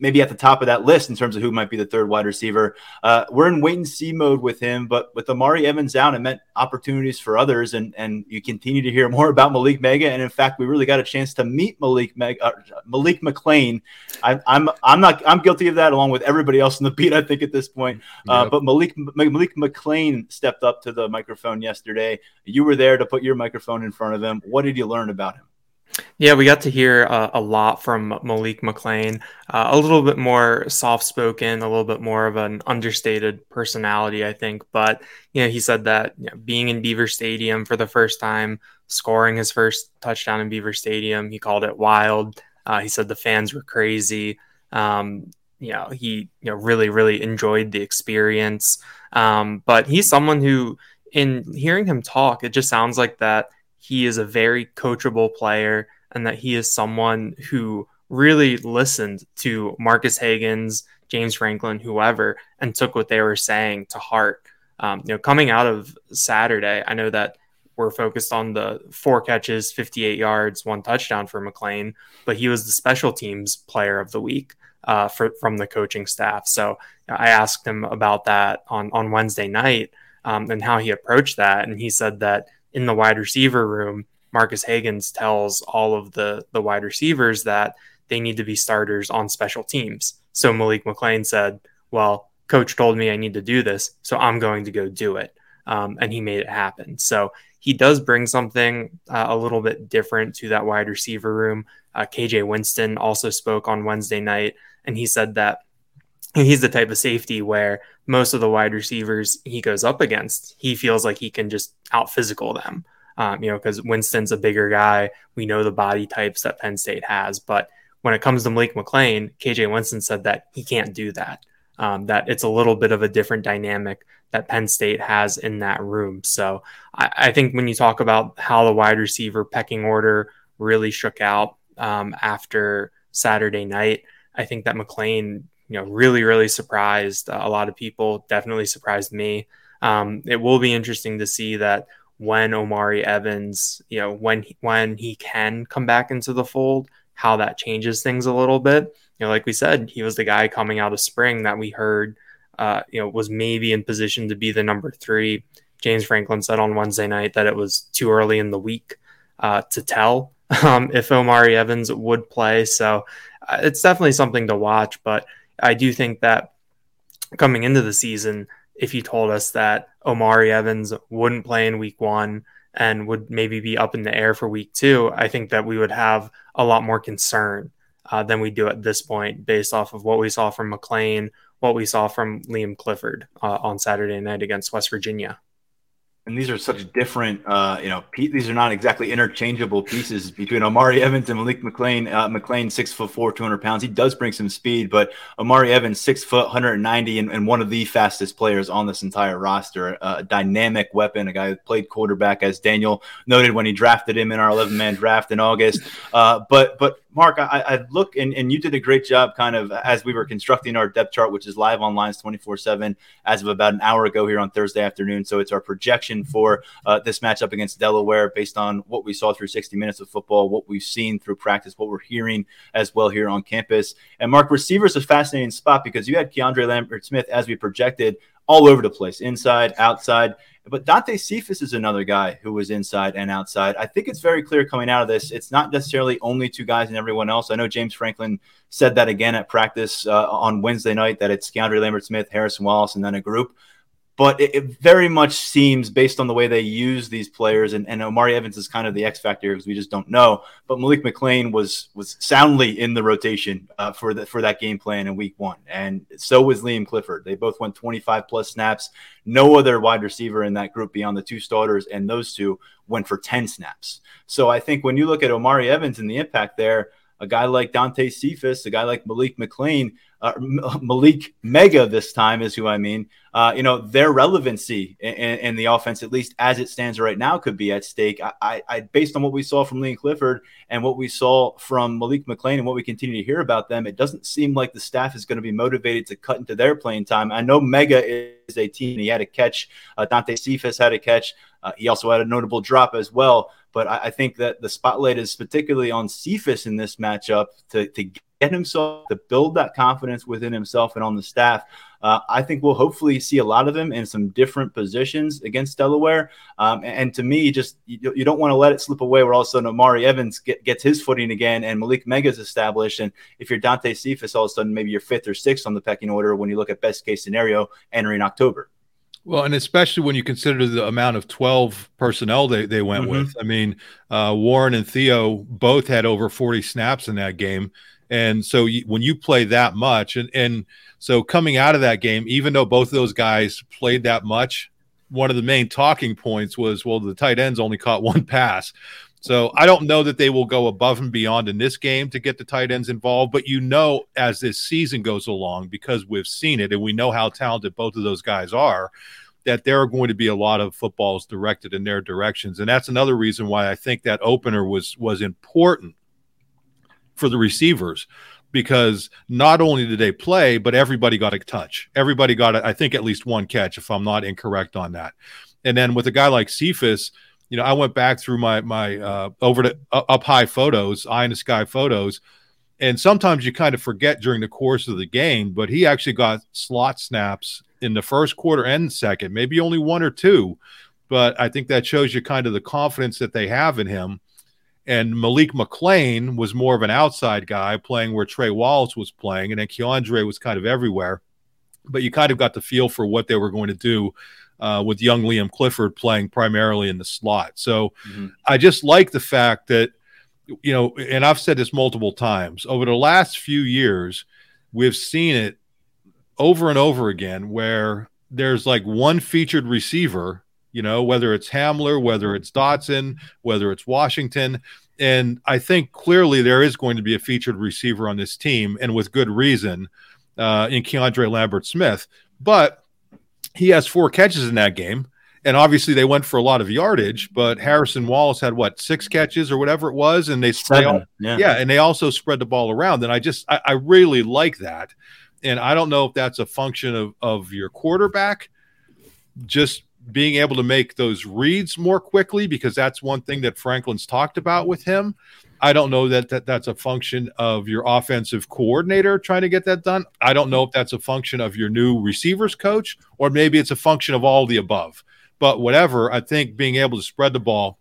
maybe at the top of that list in terms of who might be the third wide receiver. Uh, we're in wait and see mode with him, but with Omari Evans out, it meant opportunities for others, and and you continue to hear more about Malick Meiga. And in fact, we really got a chance to meet Malik Meg, uh, Malik McClain. I, I'm I'm not I'm guilty of that along with everybody else in the beat. I think at this point, uh, yep. but Malik Malik McClain stepped up to the microphone yesterday. You were there to put your microphone in front of him. What did you learn about him? Yeah, we got to hear uh, a lot from Malik McClain. Uh, a little bit more soft spoken, a little bit more of an understated personality, I think. But you know, he said that you know, being in Beaver Stadium for the first time, scoring his first touchdown in Beaver Stadium, he called it wild. Uh, he said the fans were crazy. Um, you know, he you know really really enjoyed the experience. Um, but he's someone who, in hearing him talk, it just sounds like that he is a very coachable player and that he is someone who really listened to Marcus Hagans, James Franklin, whoever, and took what they were saying to heart. Um, you know, coming out of Saturday, I know that we're focused on the four catches, 58 yards, one touchdown for McClain, but he was the special teams player of the week uh, for, from the coaching staff. So I asked him about that on, on Wednesday night um, and how he approached that. And he said that in the wide receiver room, Marcus Hagans tells all of the the wide receivers that they need to be starters on special teams. So Malik McClain said, "Well, coach told me I need to do this, so I'm going to go do it." Um, and he made it happen. So he does bring something uh, a little bit different to that wide receiver room. Uh, KJ Winston also spoke on Wednesday night, and he said that he's the type of safety where most of the wide receivers he goes up against, he feels like he can just out physical them. Um, you know, because Winston's a bigger guy. We know the body types that Penn State has, but when it comes to Malik McClain, KJ Winston said that he can't do that. Um, that it's a little bit of a different dynamic that Penn State has in that room. So I, I think when you talk about how the wide receiver pecking order really shook out um, after Saturday night, I think that McClain you know, really, really surprised uh, a lot of people. Definitely surprised me. Um, it will be interesting to see that when Omari Evans, you know, when he, when he can come back into the fold, how that changes things a little bit. You know, like we said, he was the guy coming out of spring that we heard, uh, you know, was maybe in position to be the number three. James Franklin said on Wednesday night that it was too early in the week uh, to tell um, if Omari Evans would play. So uh, it's definitely something to watch, but I do think that coming into the season, if you told us that Omari Evans wouldn't play in week one and would maybe be up in the air for week two, I think that we would have a lot more concern uh, than we do at this point based off of what we saw from McClain, what we saw from Liam Clifford uh, on Saturday night against West Virginia and these are such different, uh, you know, these are not exactly interchangeable pieces between Omari Evans and Malik McClain. Uh, McClain, six foot four, 200 pounds. He does bring some speed, but Omari Evans, six foot, 190, and, and one of the fastest players on this entire roster. Uh, a dynamic weapon, a guy who played quarterback, as Daniel noted when he drafted him in our 11 man draft in August. Uh, but, but Mark, I, I look and, and you did a great job kind of as we were constructing our depth chart, which is live on Lions 24 7 as of about an hour ago here on Thursday afternoon. So it's our projection for uh, this matchup against Delaware based on what we saw through 60 minutes of football, what we've seen through practice, what we're hearing as well here on campus. And Mark, receivers is a fascinating spot because you had Keandre Lambert Smith as we projected all over the place, inside, outside. But Dante Cephas is another guy who was inside and outside. I think it's very clear coming out of this. It's not necessarily only two guys and everyone else. I know James Franklin said that again at practice uh, on Wednesday night that it's Keandre Lambert Smith, Harrison Wallace, and then a group but it, it, very much seems based on the way they use these players and, and Omari Evans is kind of the X factor because we just don't know. But Malik McClain was was soundly in the rotation uh, for the, for that game plan in week one, and so was Liam Clifford. They both went 25 plus snaps. No other wide receiver in that group beyond the two starters, and those two went for 10 snaps. So I think when you look at Omari Evans and the impact there, a guy like Dante Cephas, a guy like Malik McClain uh, Malick Meiga this time is who I mean. Uh, you know, their relevancy in, in, the offense, at least as it stands right now, could be at stake. I, I, based on what we saw from Liam Clifford and what we saw from Malik McClain and what we continue to hear about them, it doesn't seem like the staff is going to be motivated to cut into their playing time. I know Meiga is a team. He had a catch. Uh, Dante Cephas had a catch. Uh, he also had a notable drop as well. But I, I, think that the spotlight is particularly on Cephas in this matchup to, to get himself to build that confidence within himself and on the staff. Uh, I think we'll hopefully see a lot of them in some different positions against Delaware. Um, and, and, to me, just you, you don't want to let it slip away where all of a sudden Omari Evans get, gets his footing again and Malick Meiga's established. And if you're Dante Cephas, all of a sudden maybe you're fifth or sixth on the pecking order when you look at best case scenario entering October. Well, and especially when you consider the amount of 12 personnel they, they went mm-hmm. with. I mean, uh, Warren and Theo both had over 40 snaps in that game. And so you, when you play that much, and, and so coming out of that game, even though both of those guys played that much, one of the main talking points was, well, the tight ends only caught one pass. So I don't know that they will go above and beyond in this game to get the tight ends involved, but you know, as this season goes along, because we've seen it and we know how talented both of those guys are, that there are going to be a lot of footballs directed in their directions, and that's another reason why I think that opener was was important for the receivers because not only did they play, but everybody got a touch. Everybody got, I think, at least one catch, if I'm not incorrect on that. And then with a guy like Cephas, you know, I went back through my my uh, over to uh, up high photos, eye in the sky photos, and sometimes you kind of forget during the course of the game. But he actually got slot snaps in the first quarter and second, maybe only one or two, but I think that shows you kind of the confidence that they have in him and Malik McClain was more of an outside guy playing where Trey Wallace was playing, and then Keandre was kind of everywhere. But you kind of got the feel for what they were going to do uh, with young Liam Clifford playing primarily in the slot. So mm-hmm. I just like the fact that, you know, and I've said this multiple times over the last few years, we've seen it over and over again where there's like one featured receiver you know, whether it's Hamler, whether it's Dotson, whether it's Washington. And I think clearly there is going to be a featured receiver on this team, and with good reason, uh, in Keandre Lambert Smith. But he has four catches in that game. And obviously, they went for a lot of yardage, but Harrison Wallace had what six catches or whatever it was, and they, all, yeah. yeah, and they also spread the ball around. And I just I, I really like that, and I don't know if that's a function of of your quarterback just being able to make those reads more quickly because that's one thing that Franklin's talked about with him. I don't know that, that that's a function of your offensive coordinator trying to get that done. I don't know if that's a function of your new receivers coach or maybe it's a function of all the above. But whatever, I think being able to spread the ball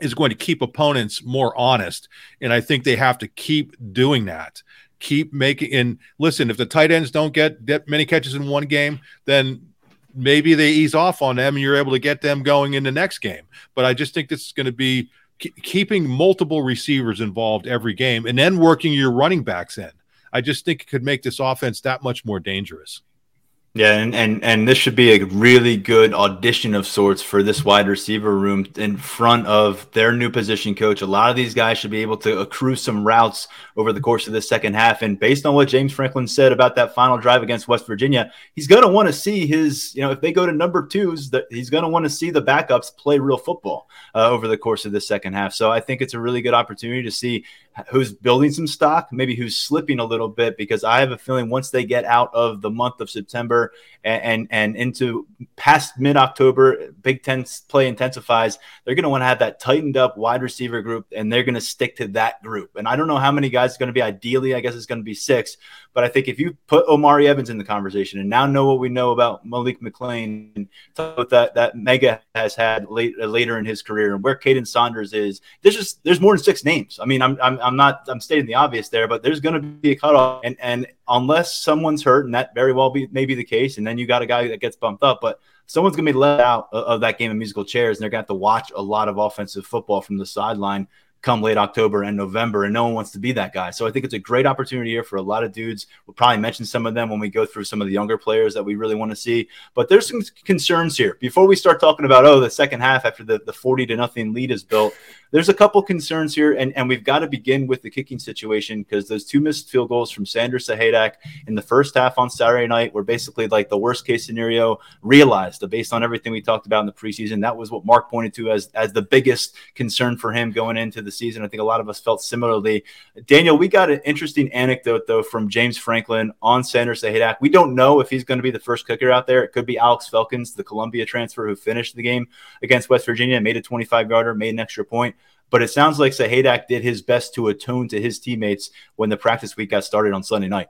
is going to keep opponents more honest. And I think they have to keep doing that. Keep making and listen, if the tight ends don't get, get many catches in one game, then maybe they ease off on them and you're able to get them going in the next game. But I just think this is going to be keeping multiple receivers involved every game and then working your running backs in. I just think it could make this offense that much more dangerous. Yeah, and, and and this should be a really good audition of sorts for this wide receiver room in front of their new position coach. A lot of these guys should be able to accrue some routes over the course of the second half. And based on what James Franklin said about that final drive against West Virginia, he's going to want to see his, you know, if they go to number twos, that he's going to want to see the backups play real football uh, over the course of the second half. So I think it's a really good opportunity to see who's building some stock, maybe who's slipping a little bit, because I have a feeling once they get out of the month of September and and, and into past mid October, Big Ten play intensifies, they're going to want to have that tightened up wide receiver group, and they're going to stick to that group. And I don't know how many guys it's going to be. Ideally, I guess it's going to be six. But I think if you put Omari Evans in the conversation and now know what we know about Malick McClain, that that Meiga has had late, later in his career and where Kaden Saunders is, there's just there's more than six names. I mean, I'm I'm, I'm not I'm stating the obvious there, but there's going to be a cutoff, and and unless someone's hurt, and that very well be may be the case, and then you got a guy that gets bumped up, but someone's going to be let out of, of that game of musical chairs, and they're going to have to watch a lot of offensive football from the sideline come late October and November, and no one wants to be that guy. So I think it's a great opportunity here for a lot of dudes. We'll probably mention some of them when we go through some of the younger players that we really want to see. But there's some concerns here before we start talking about oh the second half after the, the 40 to nothing lead is built there's a couple concerns here, and, and we've got to begin with the kicking situation because those two missed field goals from Sanders Sahaydak in the first half on Saturday night were basically like the worst case scenario realized based on everything we talked about in the preseason. That was what Mark pointed to as, as the biggest concern for him going into the season. I think a lot of us felt similarly. Daniel, we got an interesting anecdote, though, from James Franklin on Sanders Sahaydak. We don't know if he's going to be the first kicker out there. It could be Alex Felkins, the Columbia transfer who finished the game against West Virginia, made a 25 yarder, made an extra point. But it sounds like Sahaydak did his best to atone to his teammates when the practice week got started on Sunday night.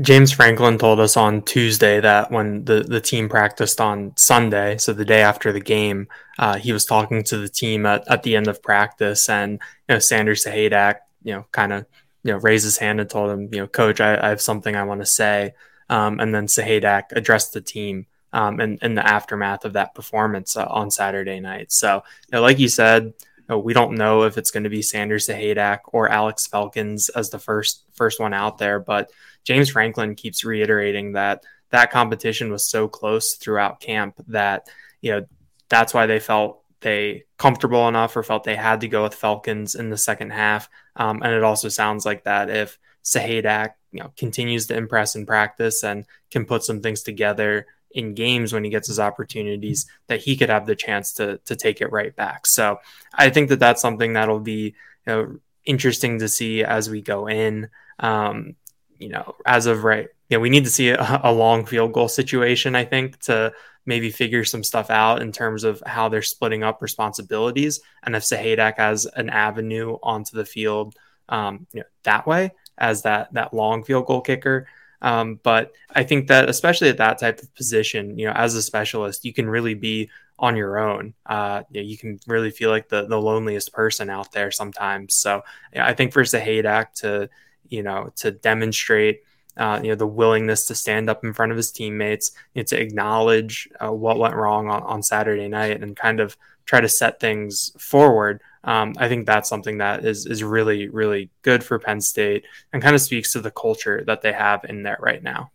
James Franklin told us on Tuesday that when the, the team practiced on Sunday, so the day after the game, uh, he was talking to the team at, at the end of practice, and you know Sanders Sahaydak, you know, kind of you know raised his hand and told him, you know, Coach, I, I have something I want to say, um, and then Sahaydak addressed the team um, in, in the aftermath of that performance uh, on Saturday night. So, you know, like you said, we don't know if it's going to be Sanders Sahaydak or Alex Felkins as the first first one out there, but James Franklin keeps reiterating that that competition was so close throughout camp that you know that's why they felt they comfortable enough or felt they had to go with Felkins in the second half. Um, and it also sounds like that if Sahaydak you know continues to impress in practice and can put some things together in games when he gets his opportunities that he could have the chance to to take it right back. So I think that that's something that'll be you know, interesting to see as we go in. Um, you know, as of right, you know, we need to see a, a, long field goal situation. I think to maybe figure some stuff out in terms of how they're splitting up responsibilities, and if Sahaydak has an avenue onto the field, um, you know, that way as that that long field goal kicker. Um, but I think that especially at that type of position, you know, as a specialist, you can really be on your own. Uh, you, know, you can really feel like the the loneliest person out there sometimes. So yeah, I think for Sahaydak to, you know, to demonstrate. Uh, you know the willingness to stand up in front of his teammates, you know, to acknowledge uh, what went wrong on, on Saturday night, and kind of try to set things forward um, I think that's something that is is really really good for Penn State and kind of speaks to the culture that they have in there right now.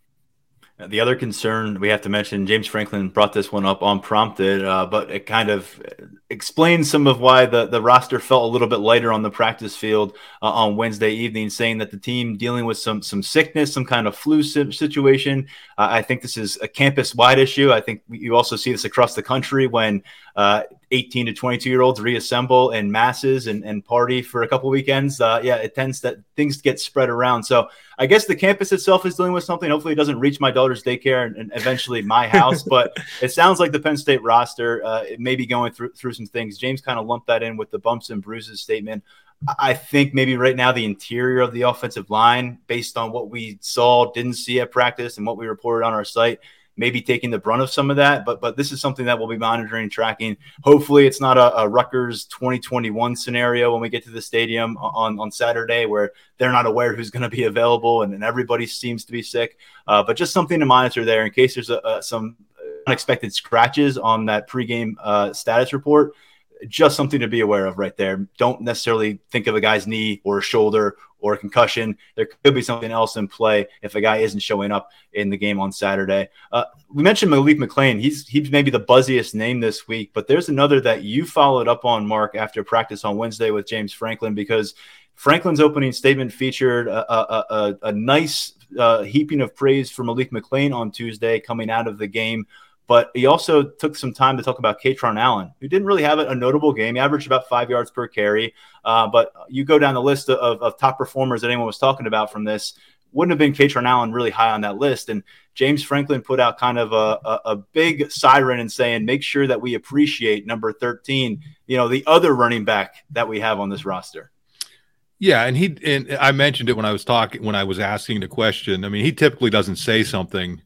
The other concern we have to mention, James Franklin brought this one up unprompted, uh, but it kind of explains some of why the, the roster felt a little bit lighter on the practice field uh, on Wednesday evening, saying that the team dealing with some some sickness, some kind of flu situation. Uh, I think this is a campus wide issue. I think you also see this across the country when uh, 18 to 22 year olds reassemble in masses and, and party for a couple weekends, uh, yeah, it tends that things get spread around. So I guess the campus itself is dealing with something. Hopefully, it doesn't reach my daughter's daycare and, and eventually my house. but it sounds like the Penn State roster uh, it may be going through through some things. James kind of lumped that in with the bumps and bruises statement. I think maybe right now the interior of the offensive line, based on what we saw, didn't see at practice, and what we reported on our site, maybe taking the brunt of some of that. But but this is something that we'll be monitoring, and tracking. Hopefully, it's not a, a Rutgers 2021 scenario when we get to the stadium on on Saturday where they're not aware who's going to be available and, and everybody seems to be sick. Uh, but just something to monitor there in case there's a, a, some unexpected scratches on that pregame uh, status report just something to be aware of right there. Don't necessarily think of a guy's knee or shoulder or a concussion. There could be something else in play if a guy isn't showing up in the game on Saturday. Uh, we mentioned Malik McClain. He's he's maybe the buzziest name this week, but there's another that you followed up on, Mark, after practice on Wednesday with James Franklin because Franklin's opening statement featured a, a, a, a nice uh, heaping of praise for Malik McClain on Tuesday coming out of the game. But he also took some time to talk about Kaytron Allen, who didn't really have a notable game. He averaged about five yards per carry. Uh, but you go down the list of, of, top performers that anyone was talking about from this, wouldn't have been Kaytron Allen really high on that list. And James Franklin put out kind of a, a, a big siren and saying, make sure that we appreciate number 13, you know, the other running back that we have on this roster. Yeah, and he and I mentioned it when I was talking when I was asking the question. I mean, he typically doesn't say something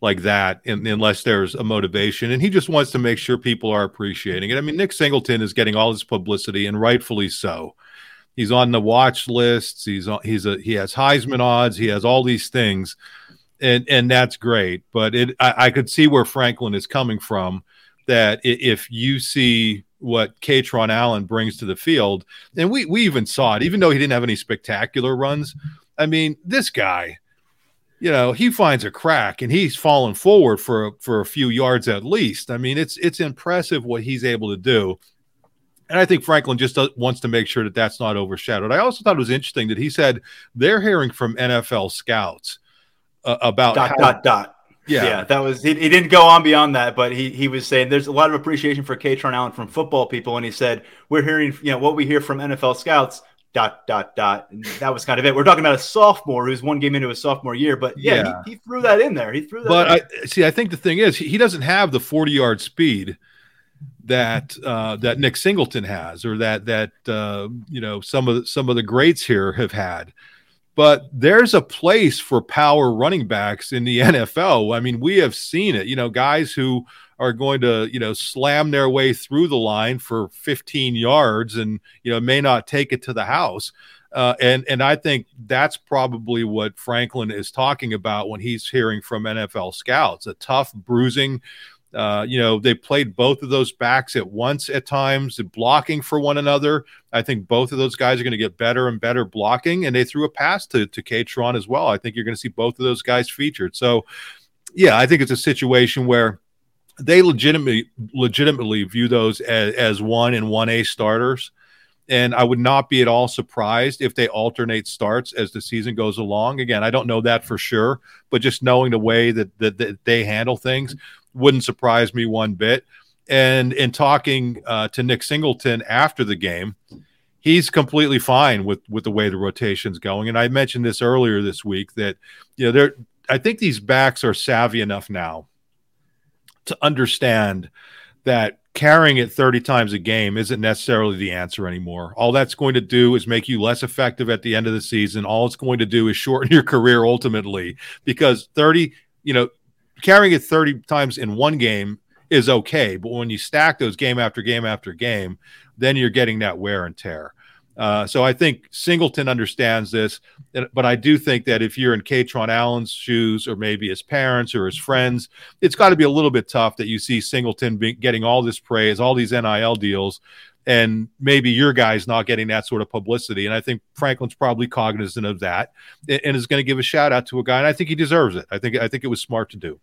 like that unless there's a motivation. And he just wants to make sure people are appreciating it. I mean, Nick Singleton is getting all this publicity, and rightfully so. He's on the watch lists. He's on, he's a he has Heisman odds. He has all these things, and and that's great. But it I, I could see where Franklin is coming from. That if you see what Kaytron Allen brings to the field. And we we even saw it, even though he didn't have any spectacular runs. I mean, this guy, you know, he finds a crack and he's falling forward for for a few yards at least. I mean, it's it's impressive what he's able to do. And I think Franklin just wants to make sure that that's not overshadowed. I also thought it was interesting that he said they're hearing from NFL scouts uh, about dot how, dot dot. Yeah. yeah, that was he, he. didn't go on beyond that, but he he was saying there's a lot of appreciation for Kaytron Allen from football people, and he said we're hearing you know what we hear from NFL scouts. Dot dot dot. And that was kind of it. We're talking about a sophomore who's one game into his sophomore year, but yeah, Yeah. He, he threw that in there. He threw that. But. I see. I think the thing is, he, doesn't have the forty yard speed that uh, that Nick Singleton has, or that that uh, you know some of the, some of the greats here have had. But there's a place for power running backs in the NFL. I mean, we have seen it. You know, guys who are going to you know slam their way through the line for 15 yards and you know may not take it to the house. Uh, and and I think that's probably what Franklin is talking about when he's hearing from NFL scouts a tough bruising. Uh, you know, they played both of those backs at once at times, blocking for one another. I think both of those guys are going to get better and better blocking, and they threw a pass to to Kaytron as well. I think you're going to see both of those guys featured. So, yeah, I think it's a situation where they legitimately legitimately view those as, as one and one A starters. And I would not be at all surprised if they alternate starts as the season goes along. Again, I don't know that for sure, but just knowing the way that, that, that they handle things wouldn't surprise me one bit. And in talking uh, to Nick Singleton after the game, he's completely fine with with the way the rotation's going. And I mentioned this earlier this week that you know they're I think these backs are savvy enough now to understand that carrying it 30 times a game isn't necessarily the answer anymore. All that's going to do is make you less effective at the end of the season. All it's going to do is shorten your career ultimately because 30, you know, carrying it 30 times in one game is okay, but when you stack those game after game after game, then you're getting that wear and tear. Uh, so I think Singleton understands this, but I do think that if you're in Kaytron Allen's shoes, or maybe his parents or his friends, it's got to be a little bit tough that you see Singleton be, getting all this praise, all these NIL deals, and maybe your guy's not getting that sort of publicity. And I think Franklin's probably cognizant of that and, and is going to give a shout out to a guy, and I think he deserves it. I think I think it was smart to do.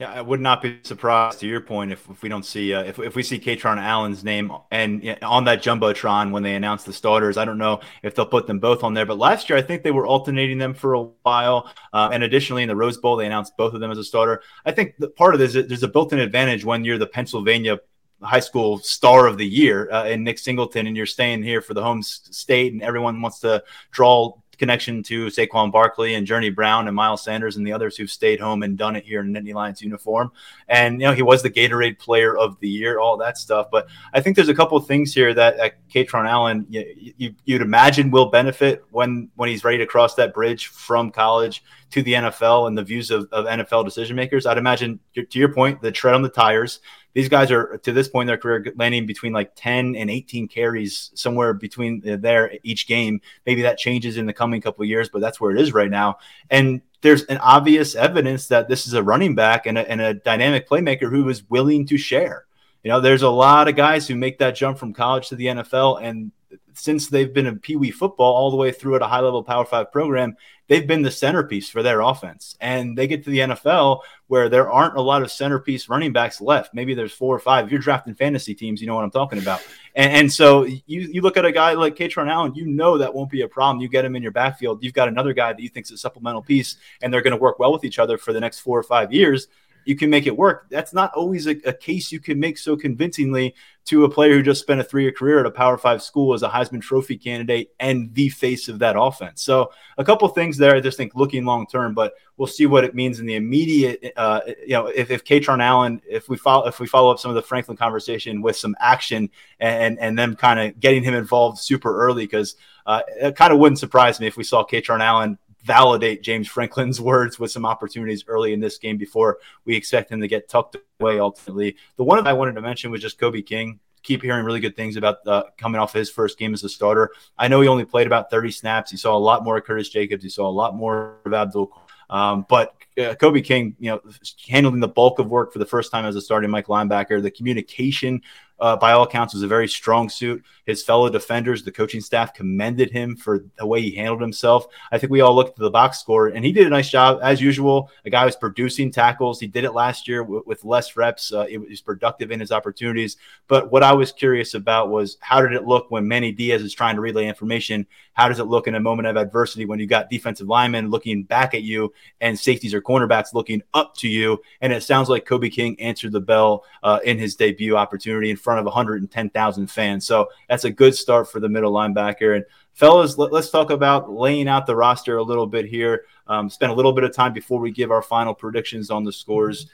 Yeah, I would not be surprised to your point if, if we don't see uh, if, if we see Kaytron Allen's name and on that jumbotron when they announce the starters. I don't know if they'll put them both on there, but last year I think they were alternating them for a while. Uh, and additionally, in the Rose Bowl, they announced both of them as a starter. I think part of this is there's a built-in advantage when you're the Pennsylvania high school star of the year uh, in Nick Singleton, and you're staying here for the home state, and everyone wants to draw connection to Saquon Barkley and Journey Brown and Miles Sanders and the others who've stayed home and done it here in Nittany Lions uniform. And you know, he was the Gatorade Player of the Year, all that stuff. But I think there's a couple things here that, that Kaytron Allen you, you'd imagine will benefit when when he's ready to cross that bridge from college to the NFL and the views of, of NFL decision makers. I'd imagine, to your point, the tread on the tires. These guys are to this point in their career landing between like 10 and 18 carries, somewhere between uh, there each game. Maybe that changes in the coming couple of years, but that's where it is right now. And there's an obvious evidence that this is a running back and a, and a dynamic playmaker who is willing to share. You know, there's a lot of guys who make that jump from college to the NFL, and since they've been in Pee Wee football all the way through at a high level Power Five program, they've been the centerpiece for their offense. And they get to the NFL where there aren't a lot of centerpiece running backs left. Maybe there's four or five. If you're drafting fantasy teams, you know what I'm talking about. And, and so you, you look at a guy like Kaytron Allen, you know that won't be a problem. You get him in your backfield. You've got another guy that you think is a supplemental piece, and they're going to work well with each other for the next four or five years you can make it work. That's not always a, a, case you can make so convincingly to a player who just spent a three year career at a Power Five school as a Heisman Trophy candidate and the face of that offense. So, a couple things there, I just think looking long term, but we'll see what it means in the immediate. Uh, you know, if, if Kaytron Allen, if we follow, if we follow up some of the Franklin conversation with some action and and them kind of getting him involved super early, because uh, it kind of wouldn't surprise me if we saw Kaytron Allen validate James Franklin's words with some opportunities early in this game before we expect him to get tucked away ultimately. The one I wanted to mention was just Kobe King. Keep hearing really good things about uh, coming off his first game as a starter. I know he only played about 30 snaps. He saw a lot more of Curtis Jacobs. He saw a lot more of Abdul. Um, but uh, Kobe King, you know, handling the bulk of work for the first time as a starting Mike linebacker. The communication uh, by all accounts, was a very strong suit. His fellow defenders, the coaching staff commended him for the way he handled himself. I think we all looked at the box score, and he did a nice job as usual. A guy was producing tackles. He did it last year w- with less reps. Uh, it was productive in his opportunities. But what I was curious about was how did it look when Manny Diaz is trying to relay information? How does it look in a moment of adversity when you got defensive linemen looking back at you and safeties or cornerbacks looking up to you? And it sounds like Kobe King answered the bell uh, in his debut opportunity in front of 110,000 fans. So that's a good start for the middle linebacker. And fellas, let, us talk about laying out the roster a little bit here. Um, spend a little bit of time before we give our final predictions on the scores.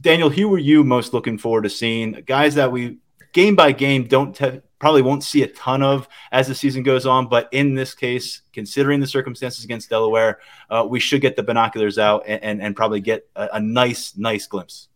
Daniel, who were you most looking forward to seeing? Guys that we game by game don't te- probably won't see a ton of as the season goes on. But in this case, considering the circumstances against Delaware, uh, we should get the binoculars out and, and, and probably get a, a, nice, nice glimpse.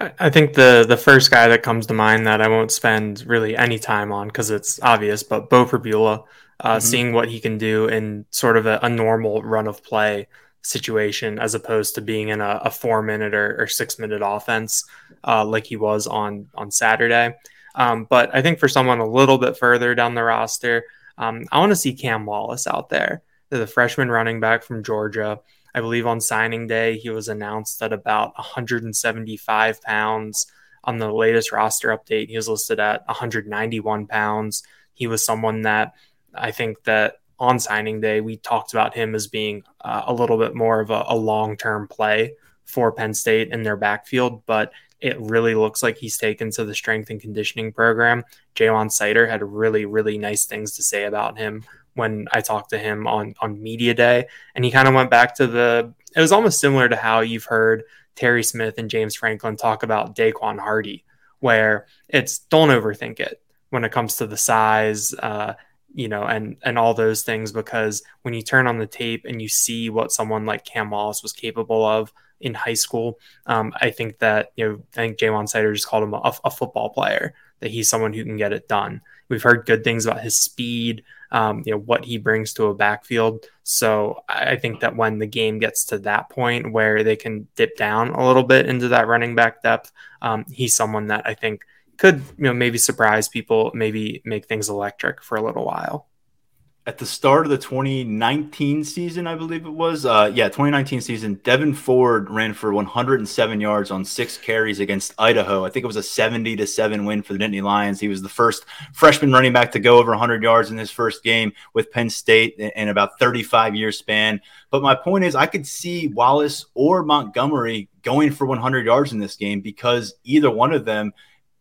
I think the the first guy that comes to mind that I won't spend really any time on because it's obvious, but Beau Pribula, uh, mm-hmm. seeing what he can do in sort of a, a, normal run of play situation as opposed to being in a, a four minute or, or, six minute offense uh, like he was on on Saturday. Um, but I think for someone a little bit further down the roster, um, I want to see Cam Wallace out there, the freshman running back from Georgia. I believe on signing day, he was announced at about 175 pounds. On the latest roster update, he was listed at 191 pounds. He was someone that I think that on signing day, we talked about him as being uh, a little bit more of a, a long term play for Penn State in their backfield, but it really looks like he's taken to the strength and conditioning program. Ja'Juan Seider had really, really nice things to say about him when I talked to him on on media day, and he kind of went back to the. It was almost similar to how you've heard Terry Smith and James Franklin talk about Daequan Hardy, where it's don't overthink it when it comes to the size, uh, you know, and and all those things because when you turn on the tape and you see what someone like Cam Wallace was capable of in high school. Um, I think that you know I think Ja'Juan Seider just called him a, a, football player. That he's someone who can get it done. We've heard good things about his speed, um, you know what he brings to a backfield. So I think that when the game gets to that point where they can dip down a little bit into that running back depth, um, he's someone that I think could you know maybe surprise people, maybe make things electric for a little while at the start of the 2019 season, I believe it was. Uh, yeah, 2019 season, Devyn Ford ran for 107 yards on six carries against Idaho. I think it was a 70 to 7 win for the Nittany Lions. He was the first freshman running back to go over 100 yards in his first game with Penn State in about 35 year span. But my point is, I could see Wallace or Montgomery going for 100 yards in this game because either one of them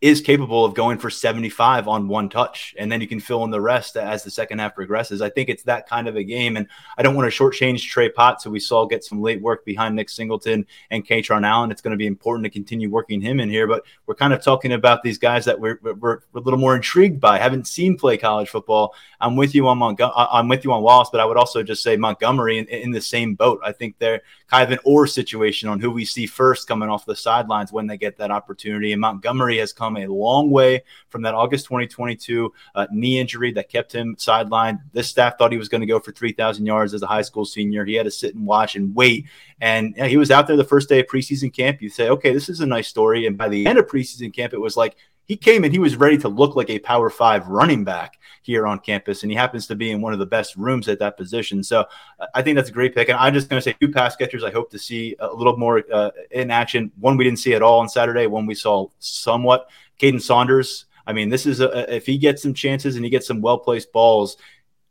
is capable of going for 75 on one touch, and then you can fill in the rest as the second half progresses. I think it's that kind of a game, and I don't want to shortchange Trey Potts, who we saw get some late work behind Nick Singleton and Kaytron Allen. It's going to be important to continue working him in here, but we're kind of talking about these guys that we're, we're, we're a little more intrigued by, haven't seen play college football. I'm with you on Montgomery. I'm with you on Wallace, but I would also just say Montgomery in, in the same boat. I think they're kind of an or situation on who we see first coming off the sidelines when they get that opportunity. And Montgomery has come a long way from that August 2022 uh, knee injury that kept him sidelined. This staff thought he was going to go for 3,000 yards as a high school senior. He had to sit and watch and wait. And he was out there the first day of preseason camp. You say, okay, this is a nice story. And by the end of preseason camp, it was like, he came and he was ready to look like a power five running back here on campus. And he happens to be in one of the best rooms at that position. So I think that's a great pick. And I'm just going to say two pass catchers I hope to see a little more uh, in action. One we didn't see at all on Saturday, one we saw somewhat. Kaden Saunders. I mean, this is a, if he gets some chances and he gets some well placed balls,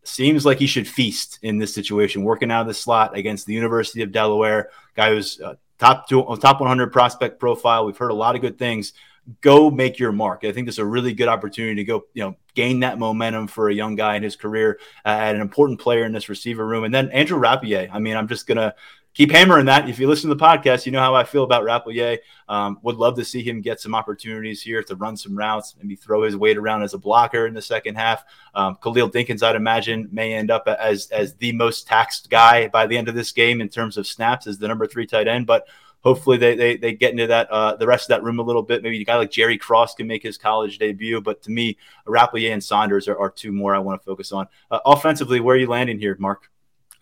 seems like he should feast in this situation, working out of the slot against the University of Delaware, guy who's uh, top two, top 100 prospect profile. We've heard a lot of good things. Go make your mark. I think this is a really good opportunity to go, you know, gain that momentum for a young guy in his career, uh, an important player in this receiver room. And then Andrew Rappleyea. I mean, I'm just gonna keep hammering that. If you listen to the podcast, you know how I feel about Rappleyea. Um, would love to see him get some opportunities here to run some routes, maybe throw his weight around as a blocker in the second half. Um, Khalil Dinkins, I'd imagine, may end up as as the most taxed guy by the end of this game in terms of snaps as the number three tight end, but. Hopefully they, they, they get into that uh, the rest of that room a little bit. Maybe a guy like Jerry Cross can make his college debut. But to me, Rappleyea and Saunders are, are two more I want to focus on. Uh, offensively, where are you landing here, Mark?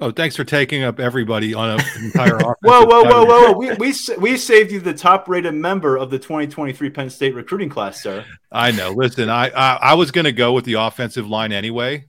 Oh, thanks for taking up everybody on an entire whoa, whoa, whoa, whoa, whoa! We, we we saved you the top-rated member of the 2023 Penn State recruiting class, sir. I know. Listen, I I, I was going to go with the offensive line anyway,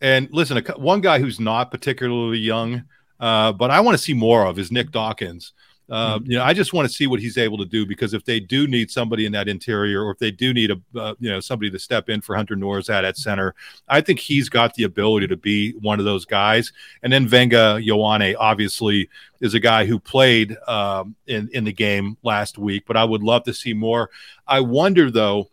and listen, a, one guy who's not particularly young, uh, but I want to see more of is Nick Dawkins. Mm-hmm. You know, I just want to see what he's able to do because if they do need somebody in that interior, or if they do need a uh, you know somebody to step in for Hunter Nourzad at center, I think he's got the ability to be one of those guys. And then Vega Ioane obviously is a guy who played um, in in the game last week, but I would love to see more. I wonder though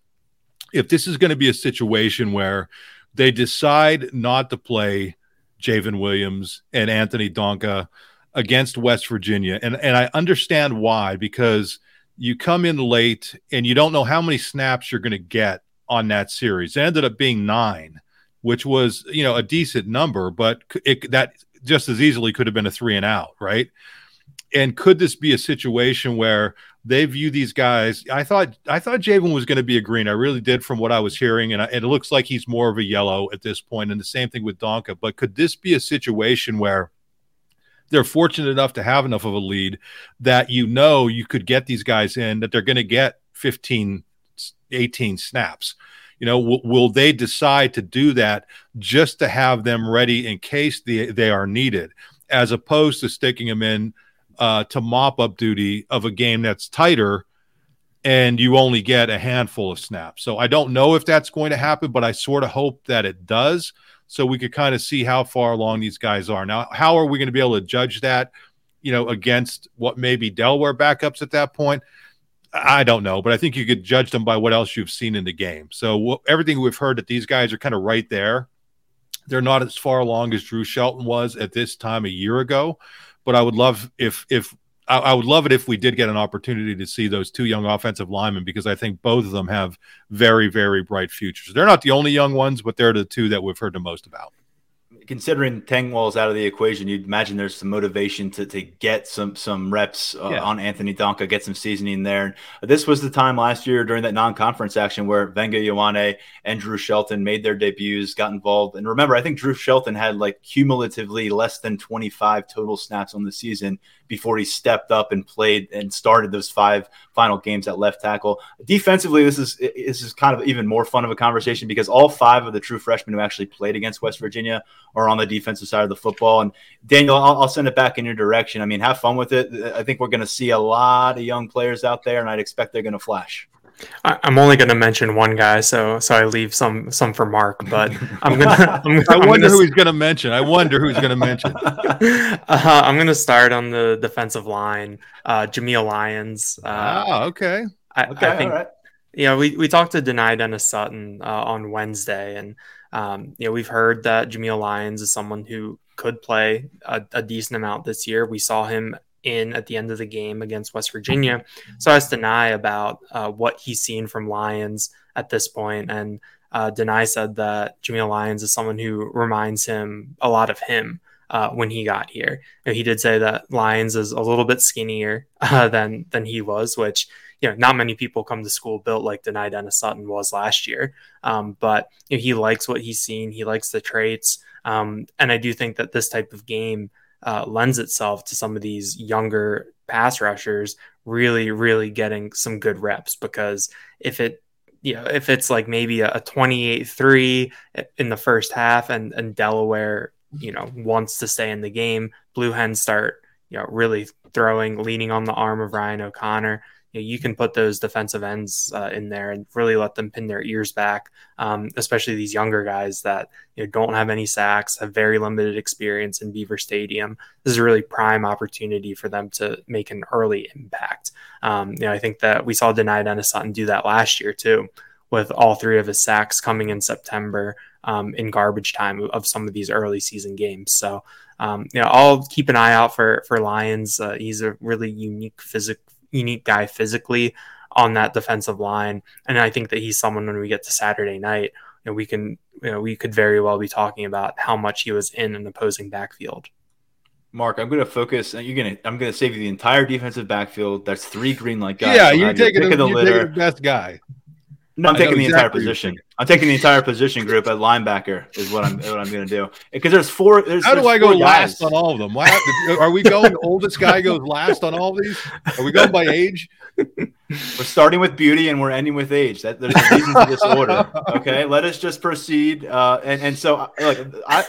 if this is going to be a situation where they decide not to play J'ven Williams and Anthony Donkoh against West Virginia. And and I understand why because you come in late and you don't know how many snaps you're going to get on that series. It ended up being 9, which was, you know, a decent number, but it, that just as easily could have been a 3 and out, right? And could this be a situation where they view these guys. I thought I thought J'ven was going to be a green. I really did from what I was hearing, and, I, and, it looks like he's more of a yellow at this point. And the same thing with Donkoh. But could this be a situation where they're fortunate enough to have enough of a lead that you know you could get these guys in that they're going to get 15 18 snaps. You know w- will they decide to do that just to have them ready in case they, they are needed as opposed to sticking them in uh, to mop up duty of a game that's tighter and you only get a handful of snaps so i don't know if that's going to happen but i sort of hope that it does so we could kind of see how far along these guys are. Now, how are we going to be able to judge that, you know, against what may be Delaware backups at that point? I don't know, but I think you could judge them by what else you've seen in the game. So everything we've heard that these guys are kind of right there. They're not as far along as Drew Shelton was at this time a year ago, but I would love if if I, I, would love it if we did get an opportunity to see those two young offensive linemen because I think both of them have very, very bright futures. They're not the only young ones, but they're the two that we've heard the most about considering Tengwall's out of the equation, you'd imagine there's some motivation to, to get some some reps uh, yeah. on Anthony Donkoh, get some seasoning there. This was the time last year during that non-conference action where Vega Ioane and Drew Shelton made their debuts, got involved. And remember, I think Drew Shelton had like cumulatively less than 25 total snaps on the season before he stepped up and played and started those five final games at left tackle. Defensively, this is this is kind of even more fun of a conversation because all five of the true freshmen who actually played against West Virginia are on the defensive side of the football. And Daniel, I'll, I'll send it back in your direction. I mean, have fun with it. I think we're going to see a lot of young players out there, and I'd expect they're going to flash. I'm only going to mention one guy, so so I leave some some for Mark. But I'm gonna. I'm, i wonder I'm who he's going to mention. I wonder who he's going to mention. uh, I'm going to start on the defensive line. Uh, Jameial Lyons. Uh, oh, okay. I, okay, I think. You know, we, we talked to Dani Dennis Sutton uh, on Wednesday, and um, you know we've heard that Jameial Lyons is someone who could play a, a decent amount this year. We saw him in at the end of the game against West Virginia. So I asked Dani about uh, what he's seen from Lyons at this point, and uh, Dani said that Jameial Lyons is someone who reminds him a lot of him. Uh, when he got here, and he did say that Lyons is a little bit skinnier uh, than than he was, which you know not many people come to school built like Dani Dennis Sutton was last year. Um, but you know, he likes what he's seen. He likes the traits, um, and I do think that this type of game uh, lends itself to some of these younger pass rushers really, really getting some good reps because if it you know, if it's like maybe a 28-3 in the first half and, and Delaware, you know, wants to stay in the game, Blue Hens start, you know, really throwing, leaning on the arm of Ryan O'Connor you, know, you can put those defensive ends uh, in there and really let them pin their ears back, um, especially these younger guys that you know, don't have any sacks, have very limited experience in Beaver Stadium. This is a really prime opportunity for them to make an early impact. Um, you know, I think that we saw Dani Dennis Sutton do that last year too, with all three of his sacks coming in September um, in garbage time of some of these early season games. So, um, you know, I'll keep an eye out for for Lyons. Uh, he's a really unique physical unique guy physically on that defensive line. And I think that he's someone when we get to Saturday night, you know, we can, you know, we could very well be talking about how much he was in an opposing backfield. Mark, I'm going to focus. You're going to. I'm going to save you the entire defensive backfield. That's three green light guys. Yeah, you're taking the, the litter. best guy. No, I'm taking the entire position. I'm taking the entire position group at linebacker is what I'm what I'm going to do because there's four. There's, How do I go last guys. on all of them? Why are we going? oldest guy goes last on all these? Are we going by age? We're starting with beauty and we're ending with age. That there's a reason for this order. Okay, let us just proceed. Uh, and and so look, I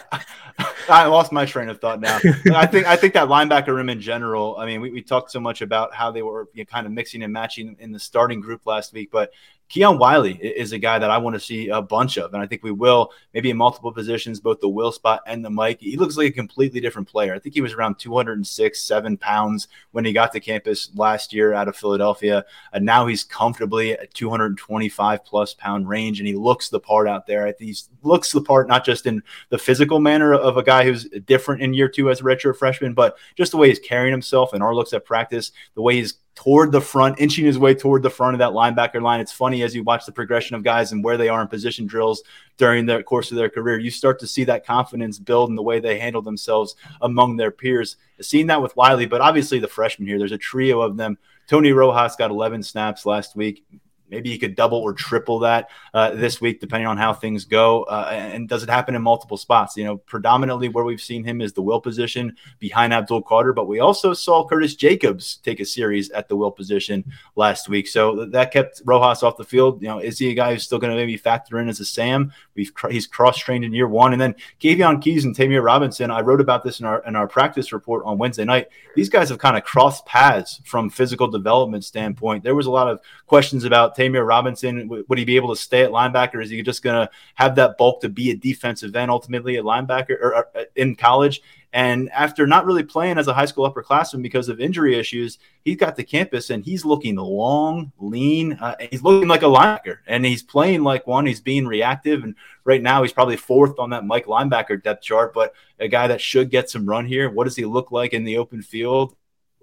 I lost my train of thought now. I think I think that linebacker room in general. I mean, we, we talked so much about how they were you know, kind of mixing and matching in the starting group last week, but Keon Wiley is a guy that I want to see a bunch of, and I think we will maybe in multiple positions, both the will spot and the Mike. He looks like a completely different player. I think he was around 206, seven pounds when he got to campus last year out of Philadelphia. And now he's comfortably at 225 plus pound range, and he looks the part out there. He looks the part not just in the physical manner of a guy who's different in year two as a redshirt freshman, but just the way he's carrying himself and our looks at practice, the way he's toward the front, inching his way toward the front of that linebacker line. It's funny as you watch the progression of guys and where they are in position drills during the course of their career, you start to see that confidence build in the way they handle themselves among their peers. Seeing that with Wiley, but obviously the freshman here, there's a trio of them. Tony Rojas got 11 snaps last week. Maybe he could double or triple that uh, this week, depending on how things go. Uh, and does it happen in multiple spots? You know, predominantly where we've seen him is the will position behind Abdul Carter, but we also saw Curtis Jacobs take a series at the will position last week. So that kept Rojas off the field. You know, is he a guy who's still going to maybe factor in as a Sam? We've cr- he's cross trained in year one, and then Kavion Keys and Tamir Robinson. I wrote about this in our in our practice report on Wednesday night. These guys have kind of crossed paths from physical development standpoint. There was a lot of questions about Tamir Robinson. Would he be able to stay at linebacker? Is he just going to have that bulk to be a defensive end ultimately at linebacker or, or uh, in college? And after not really playing as a high school upperclassman because of injury issues, he's got to campus and he's looking long, lean. Uh, he's looking like a linebacker and he's playing like one. He's being reactive. And right now, he's probably fourth on that Mike linebacker depth chart, but a guy that should get some run here. What does he look like in the open field?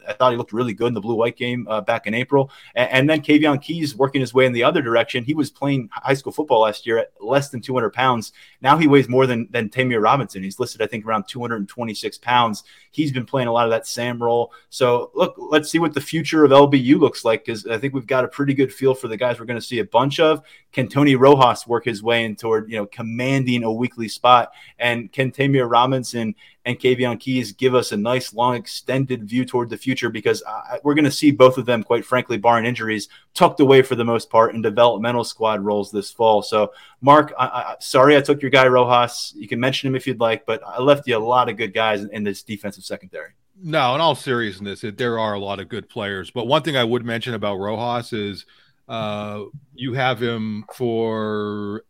I thought he looked really good in the blue white game uh, back in April. And, and then Kavion Keys working his way in the other direction. He was playing high school football last year at less than 200 pounds. Now he weighs more than, than Tamir Robinson. He's listed, I think, around 226 pounds. He's been playing a lot of that Sam role. So, look, let's see what the future of LBU looks like because I think we've got a pretty good feel for the guys we're going to see a bunch of. Can Tony Rojas work his way in toward, you know, commanding a weekly spot? And can Tamir Robinson and Kavion Keys give us a nice, long, extended view toward the future because we're going to see both of them, quite frankly, barring injuries, tucked away for the most part in developmental squad roles this fall. So, Mark, I, I, sorry I took your guy Rojas. You can mention him if you'd like, but I left you a lot of good guys in, in this defensive secondary. No, in all seriousness, it, there are a lot of good players. But one thing I would mention about Rojas is uh, you have him for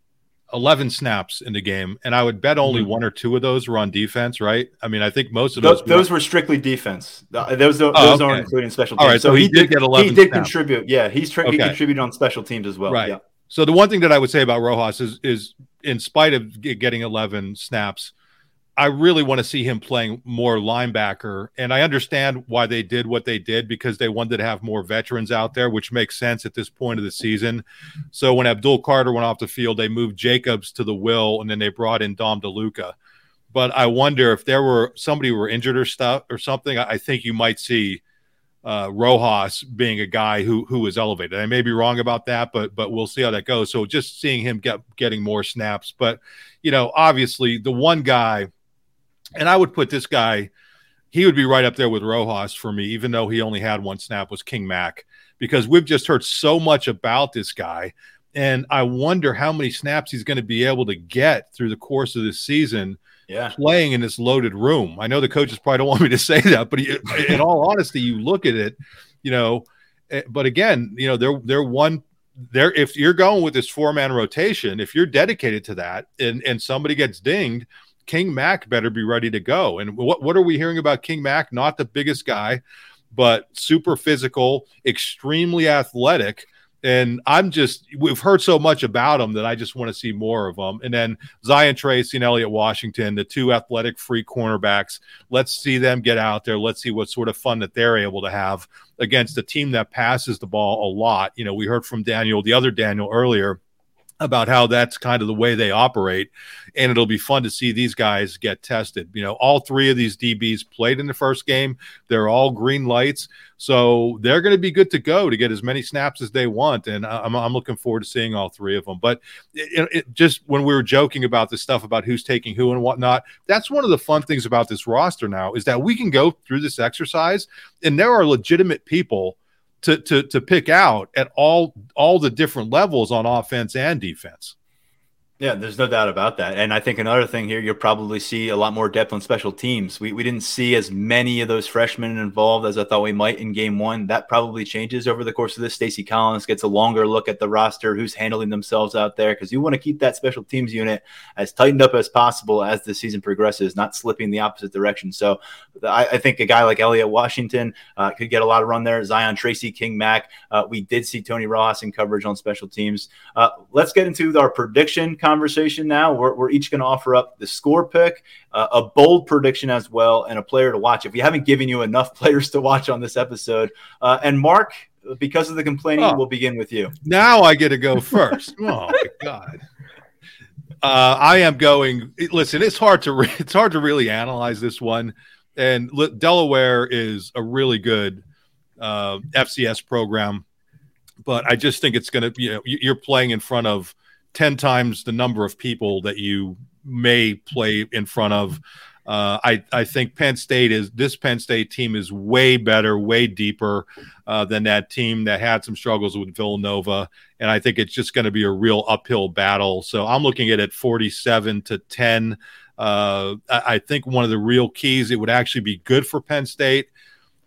11 snaps in the game, and I would bet only Mm-hmm. one or two of those were on defense, right? I mean, I think most of Those, those those were strictly defense. Those, those, Oh, those okay. aren't including special All teams. right, so he did get 11 He did snaps. contribute. Yeah, he's tra- he contributed on special teams as well. right. Yeah. So the one thing that I would say about Rojas is, is in spite of getting 11 snaps, I really want to see him playing more linebacker. And I understand why they did what they did because they wanted to have more veterans out there, which makes sense at this point of the season. So when Abdul Carter went off the field, they moved Jacobs to the will, and then they brought in Dom DeLuca. But I wonder if there were somebody who were injured or stuff or something. I think you might see uh, Rojas being a guy who who is elevated. I may be wrong about that, but but we'll see how that goes. So just seeing him get getting more snaps, but you know, obviously the one guy, and I would put this guy, he would be right up there with Rojas for me, even though he only had one snap. Was King Mack because we've just heard so much about this guy. And I wonder how many snaps he's going to be able to get through the course of this season Yeah. playing in this loaded room. I know the coaches probably don't want me to say that, but in all honesty, you look at it, you know. eh, But again, you know, they're they're one. They're if you're going with this four man rotation, if you're dedicated to that, and and somebody gets dinged, King Mack better be ready to go. And what what are we hearing about King Mack? Not the biggest guy, but super physical, extremely athletic. And I'm just, we've heard so much about him that I just want to see more of them. And then Zion Tracy and Elliot Washington, the two athletic free cornerbacks, let's see them get out there. Let's see what sort of fun that they're able to have against a team that passes the ball a lot. You know, we heard from Daniel, the other Daniel earlier, about how that's kind of the way they operate. And it'll be fun to see these guys get tested. You know, all three of these DBs played in the first game. They're all green lights. So they're going to be good to go to get as many snaps as they want. And I'm, I'm looking forward to seeing all three of them. But it, it, just when we were joking about this stuff about who's taking who and whatnot, that's one of the fun things about this roster now is that we can go through this exercise and there are legitimate people to to to pick out at all all the different levels on offense and defense. Yeah, there's no doubt about that. And I think another thing here, you'll probably see a lot more depth on special teams. We, we didn't see as many of those freshmen involved as I thought we might in game one. That probably changes over the course of this. Stacy Collins gets a longer look at the roster, who's handling themselves out there, because you want to keep that special teams unit as tightened up as possible as the season progresses, not slipping the opposite direction. So I, I think a guy like Elliot Washington uh, could get a lot of run there. Zion Tracy, King Mack. Uh, we did see Tony Ross in coverage on special teams. Uh, let's get into our prediction conversation now. We're, we're each going to offer up the score pick, uh, a bold prediction as well, and a player to watch. If we haven't given you enough players to watch on this episode, uh, and Mark, because of the complaining, oh, we'll begin with you. Now I get to go first. oh my god. Uh, I am going. Listen, it's hard to re- it's hard to really analyze this one, and Delaware is a really good uh, FCS program, but I just think it's going to. You know, you're playing in front of 10 times the number of people that you may play in front of. Uh, I, I think Penn State is this Penn State team is way better, way deeper uh, than that team that had some struggles with Villanova, and I think it's just going to be a real uphill battle. So I'm looking at it 47 to 10. Uh, I, I think one of the real keys it would actually be good for Penn State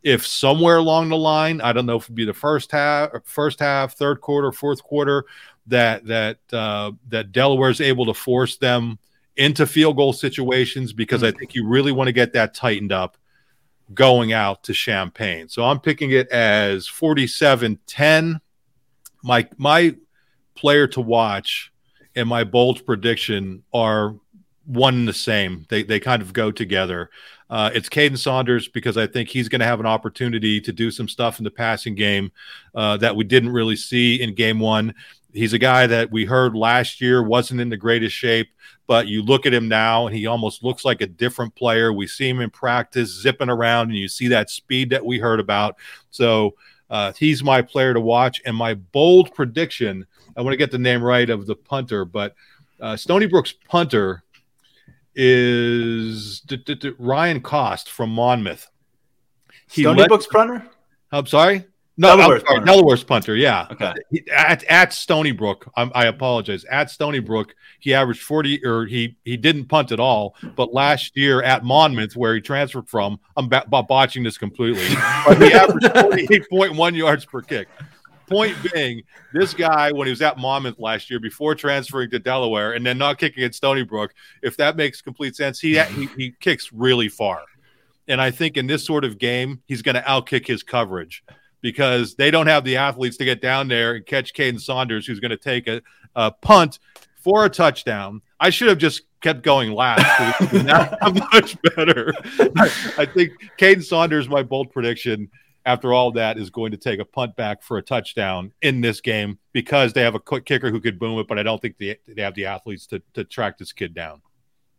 if somewhere along the line, I don't know if it'd be the first half, first half, third quarter, fourth quarter, that that uh, that Delaware is able to force them into field goal situations because mm-hmm. I think you really want to get that tightened up going out to Champaign. So I'm picking it as 47-10. My my player to watch and my bold prediction are one and the same. They they kind of go together. Uh, it's Kaden Saunders because I think he's going to have an opportunity to do some stuff in the passing game uh, that we didn't really see in game one. He's a guy that we heard last year wasn't in the greatest shape, but you look at him now and he almost looks like a different player. We see him in practice zipping around, and you see that speed that we heard about. So uh, he's my player to watch. And my bold prediction I want to get the name right of the punter, but uh, Stony Brook's punter is d- d- d- Ryan Cost from Monmouth. He Stony Brook's punter? I'm sorry. No, Delaware's punter. Delaware's punter. Yeah. Okay. At at Stony Brook, I'm, i apologize. At Stony Brook, he averaged 40, or he he didn't punt at all. But last year at Monmouth, where he transferred from, I'm b- botching this completely. but he averaged 48.1 yards per kick. Point being, this guy when he was at Monmouth last year, before transferring to Delaware, and then not kicking at Stony Brook, if that makes complete sense, he mm-hmm. he, he kicks really far. And I think in this sort of game, he's going to outkick his coverage because they don't have the athletes to get down there and catch Kaden Saunders, who's going to take a, a, punt for a touchdown. I should have just kept going last. much better. I think Kaden Saunders, my bold prediction after all that, is going to take a punt back for a touchdown in this game because they have a quick kicker who could boom it, but I don't think they, they have the athletes to, to track this kid down.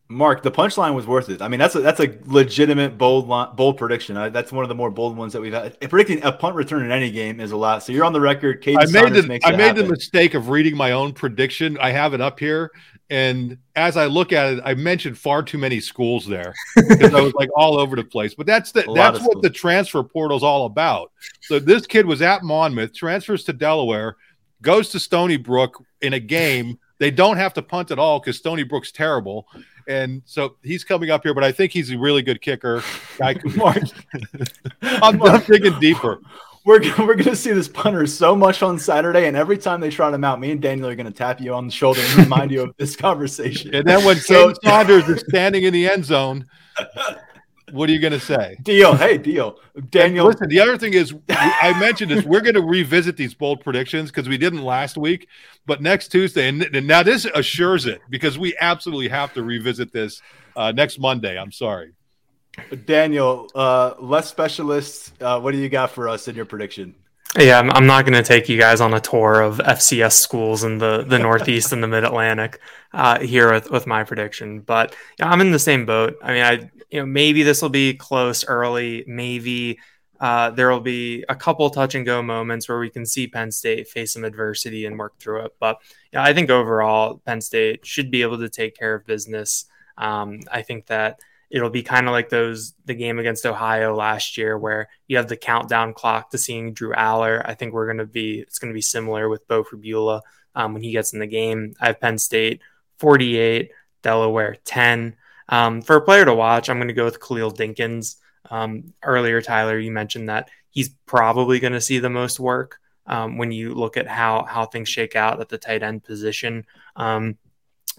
Mark, the punchline was worth it. I mean, that's a that's a legitimate bold bold prediction. I, that's one of the more bold ones that we've had. Predicting a punt return in any game is a lot. So you're on the record. Kate I made the I made happen. the mistake of reading my own prediction. I have it up here, and as I look at it, I mentioned far too many schools there because I was like all over the place. But that's the that's what schools. the transfer portal is all about. So this kid was at Monmouth, transfers to Delaware, goes to Stony Brook in a game. They don't have to punt at all because Stony Brook's terrible and so he's coming up here, but I think he's a really good kicker. Guy Mark. I'm, I'm digging deeper. We're, we're going to see this punter so much on Saturday, and every time they trot him out, me and Daniel are going to tap you on the shoulder and remind you of this conversation. And then when so, Saunders is standing in the end zone, what are you going to say? Deal. Hey, deal. Daniel. And listen, the other thing is, I mentioned this. We're going to revisit these bold predictions because we didn't last week, but next Tuesday, and, and, now this assures it because we absolutely have to revisit this uh, next Monday. I'm sorry. Daniel, uh, less specialists. Uh, what do you got for us in your prediction? Yeah, I'm, I'm not going to take you guys on a tour of FCS schools in the, the Northeast and the Mid Atlantic uh, here with, with my prediction, but yeah, I'm in the same boat. I mean, I you know maybe this will be close early, maybe uh, there will be a couple touch and go moments where we can see Penn State face some adversity and work through it. But yeah, I think overall Penn State should be able to take care of business. Um, I think that it'll be kind of like those the game against Ohio last year where you have the countdown clock to seeing Drew Allar. I think we're going to be it's going to be similar with Beau Pribula um, when he gets in the game. I have Penn State 48, Delaware 10. Um, for a player to watch, I'm going to go with Khalil Dinkins. Um, earlier, Tyler, you mentioned that he's probably going to see the most work um, when you look at how how things shake out at the tight end position. Um,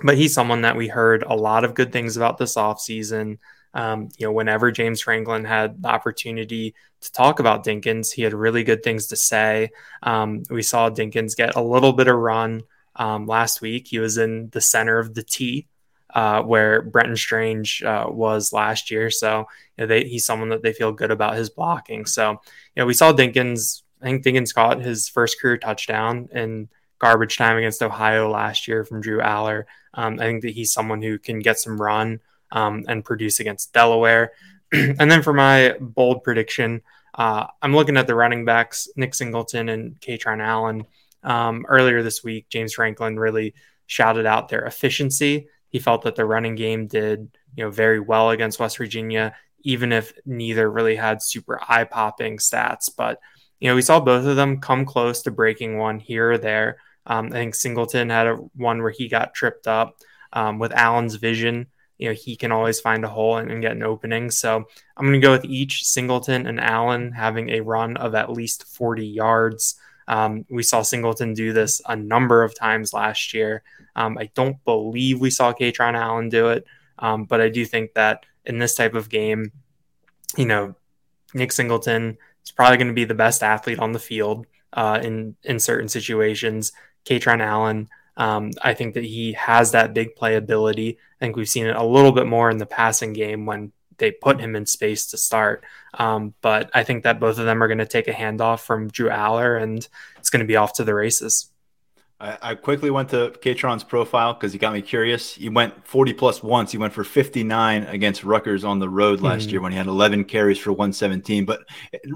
but he's someone that we heard a lot of good things about this offseason. Um, you know, whenever James Franklin had the opportunity to talk about Dinkins, he had really good things to say. Um, we saw Dinkins get a little bit of run um, last week. He was in the center of the T, uh, where Brenton Strange uh, was last year. So you know, they, he's someone that they feel good about his blocking. So, you know, we saw Dinkins. I think Dinkins caught his first career touchdown in garbage time against Ohio last year from Drew Allar. Um, I think that he's someone who can get some run um, and produce against Delaware. and then for my bold prediction, uh, I'm looking at the running backs, Nick Singleton and Kaytron Allen. Um, earlier this week, James Franklin really shouted out their efficiency. He felt that the running game did, you know, very well against West Virginia, even if neither really had super eye-popping stats. But you know, we saw both of them come close to breaking one here or there. Um, I think Singleton had a one where he got tripped up. Um, with Allen's vision, you know, he can always find a hole and, and get an opening. So I'm going to go with each Singleton and Allen having a run of at least 40 yards. Um, we saw Singleton do this a number of times last year. Um, I don't believe we saw Kaytron Allen do it, um, but I do think that in this type of game, you know, Nick Singleton is probably going to be the best athlete on the field uh, in in certain situations. Kaytron Allen. Um, I think that he has that big playability. I think we've seen it a little bit more in the passing game when they put him in space to start. Um, but I think that both of them are going to take a handoff from Drew Allar, and it's going to be off to the races. I, I quickly went to Kaytron's profile because he got me curious. He went 40 plus once. He went for 59 against Rutgers on the road last mm-hmm. year when he had 11 carries for 117. But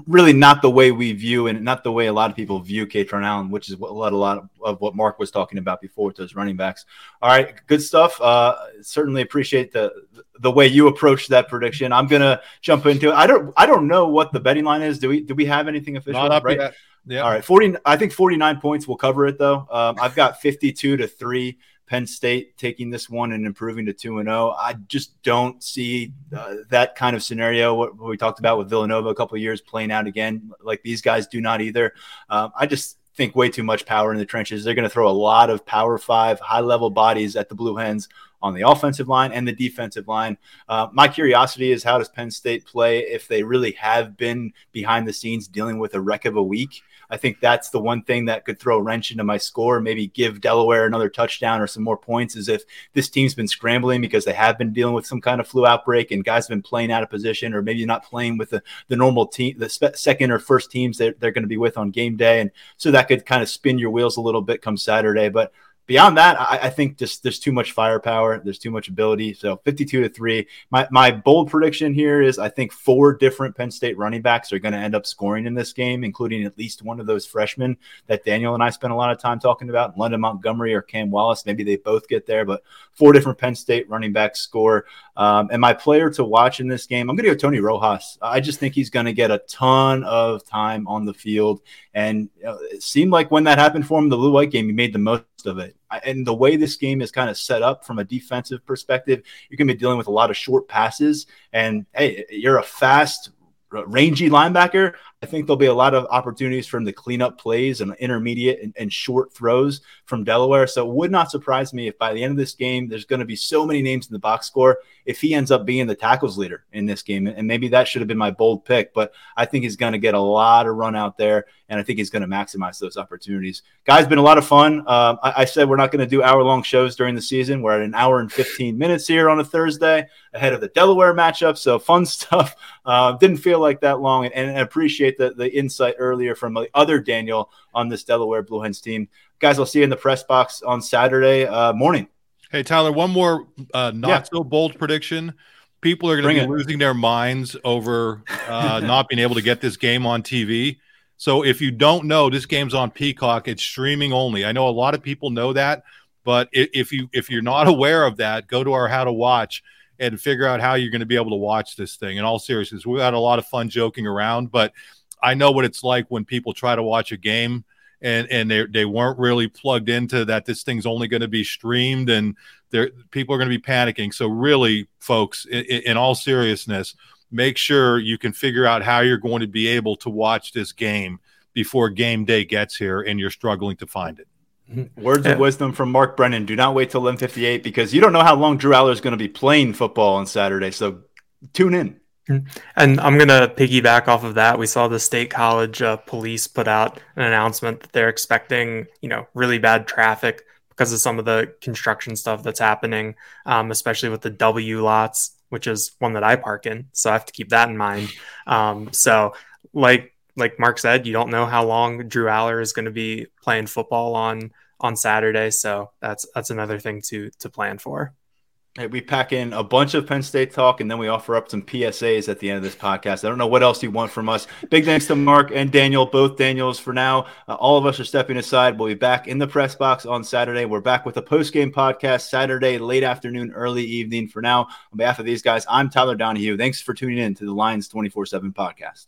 really, not the way we view and not the way a lot of people view Kaytron Allen, which is what a lot, a lot of what Mark was talking about before with those running backs. All right, good stuff. Uh, certainly appreciate the the way you approach that prediction. I'm gonna jump into it. I don't I don't know what the betting line is. Do we do we have anything official? Not up right? yet. Yeah. All right. 40, I think 49 points will cover it, though. Um, I've got 52 to 3 Penn State taking this one and improving to 2 and 0. I just don't see uh, that kind of scenario, what, what, we talked about with Villanova a couple of years playing out again. Like these guys do not either. Um, I just think way too much power in the trenches. They're going to throw a lot of power five, high level bodies at the Blue Hens on the offensive line and the defensive line. Uh, my curiosity is how does Penn State play if they really have been behind the scenes dealing with a wreck of a week? I think that's the one thing that could throw a wrench into my score, maybe give Delaware another touchdown or some more points, is if this team's been scrambling because they have been dealing with some kind of flu outbreak and guys have been playing out of position or maybe not playing with the, the normal team, the spe- second or first teams that they're going to be with on game day. And so that could kind of spin your wheels a little bit come Saturday. But beyond that, I, I, think just there's too much firepower. There's too much ability. So 52 to three. My my bold prediction here is I think four different Penn State running backs are going to end up scoring in this game, including at least one of those freshmen that Daniel and I spent a lot of time talking about, London Montgomery or Cam Wallace. Maybe they both get there, but four different Penn State running backs score. Um, and my player to watch in this game, I'm going to go Tony Rojas. I just think he's going to get a ton of time on the field. And you know, it seemed like when that happened for him, the blue white game, he made the most of it. And the way this game is kind of set up from a defensive perspective, you're going to be dealing with a lot of short passes. And hey, you're a fast, rangy linebacker. I think there'll be a lot of opportunities for him to clean up plays and intermediate and, and, short throws from Delaware. So it would not surprise me if by the end of this game, there's going to be so many names in the box score if he ends up being the tackles leader in this game. And maybe that should have been my bold pick, but I think he's going to get a lot of run out there, and I think he's going to maximize those opportunities. Guys, been a lot of fun. Um, I, I, said we're not going to do hour long shows during the season. We're at an hour and 15 minutes here on a Thursday ahead of the Delaware matchup. So fun stuff. Uh, didn't feel like that long, and, and appreciate appreciate the, the insight earlier from the other Daniel on this Delaware Blue Hens team. Guys, I'll see you in the press box on Saturday uh, morning. Hey, Tyler, one more uh, not yeah. so bold prediction. People are going to be it. losing their minds over uh, not being able to get this game on TV. So if you don't know, this game's on Peacock. It's streaming only. I know a lot of people know that, but if you if you're not aware of that, go to our How to Watch and figure out how you're going to be able to watch this thing. In all seriousness, we had a lot of fun joking around, but I know what it's like when people try to watch a game and and they they weren't really plugged into that this thing's only going to be streamed and there people are going to be panicking so really folks in, in, all seriousness make sure you can figure out how you're going to be able to watch this game before game day gets here and you're struggling to find it mm-hmm. Words of wisdom from Mark Brennan. Do not wait till 11:58 because you don't know how long Drew Allar is going to be playing football on Saturday. So tune in. And I'm going to piggyback off of that. We saw the state college uh, police put out an announcement that they're expecting, you know, really bad traffic because of some of the construction stuff that's happening, um, especially with the W lots, which is one that I park in. So I have to keep that in mind. Um, so, like like Mark said, you don't know how long Drew Allar is going to be playing football on on Saturday. So that's that's another thing to to plan for. Hey, we pack in a bunch of Penn State talk and then we offer up some PSAs at the end of this podcast. I don't know what else you want from us. Big thanks to Mark and Daniel, both Daniels for now. Uh, all of us are stepping aside. We'll be back in the press box on Saturday. We're back with a post game podcast Saturday, late afternoon, early evening. For now, on behalf of these guys, I'm Tyler Donohue. Thanks for tuning in to the Lions 24 7 podcast.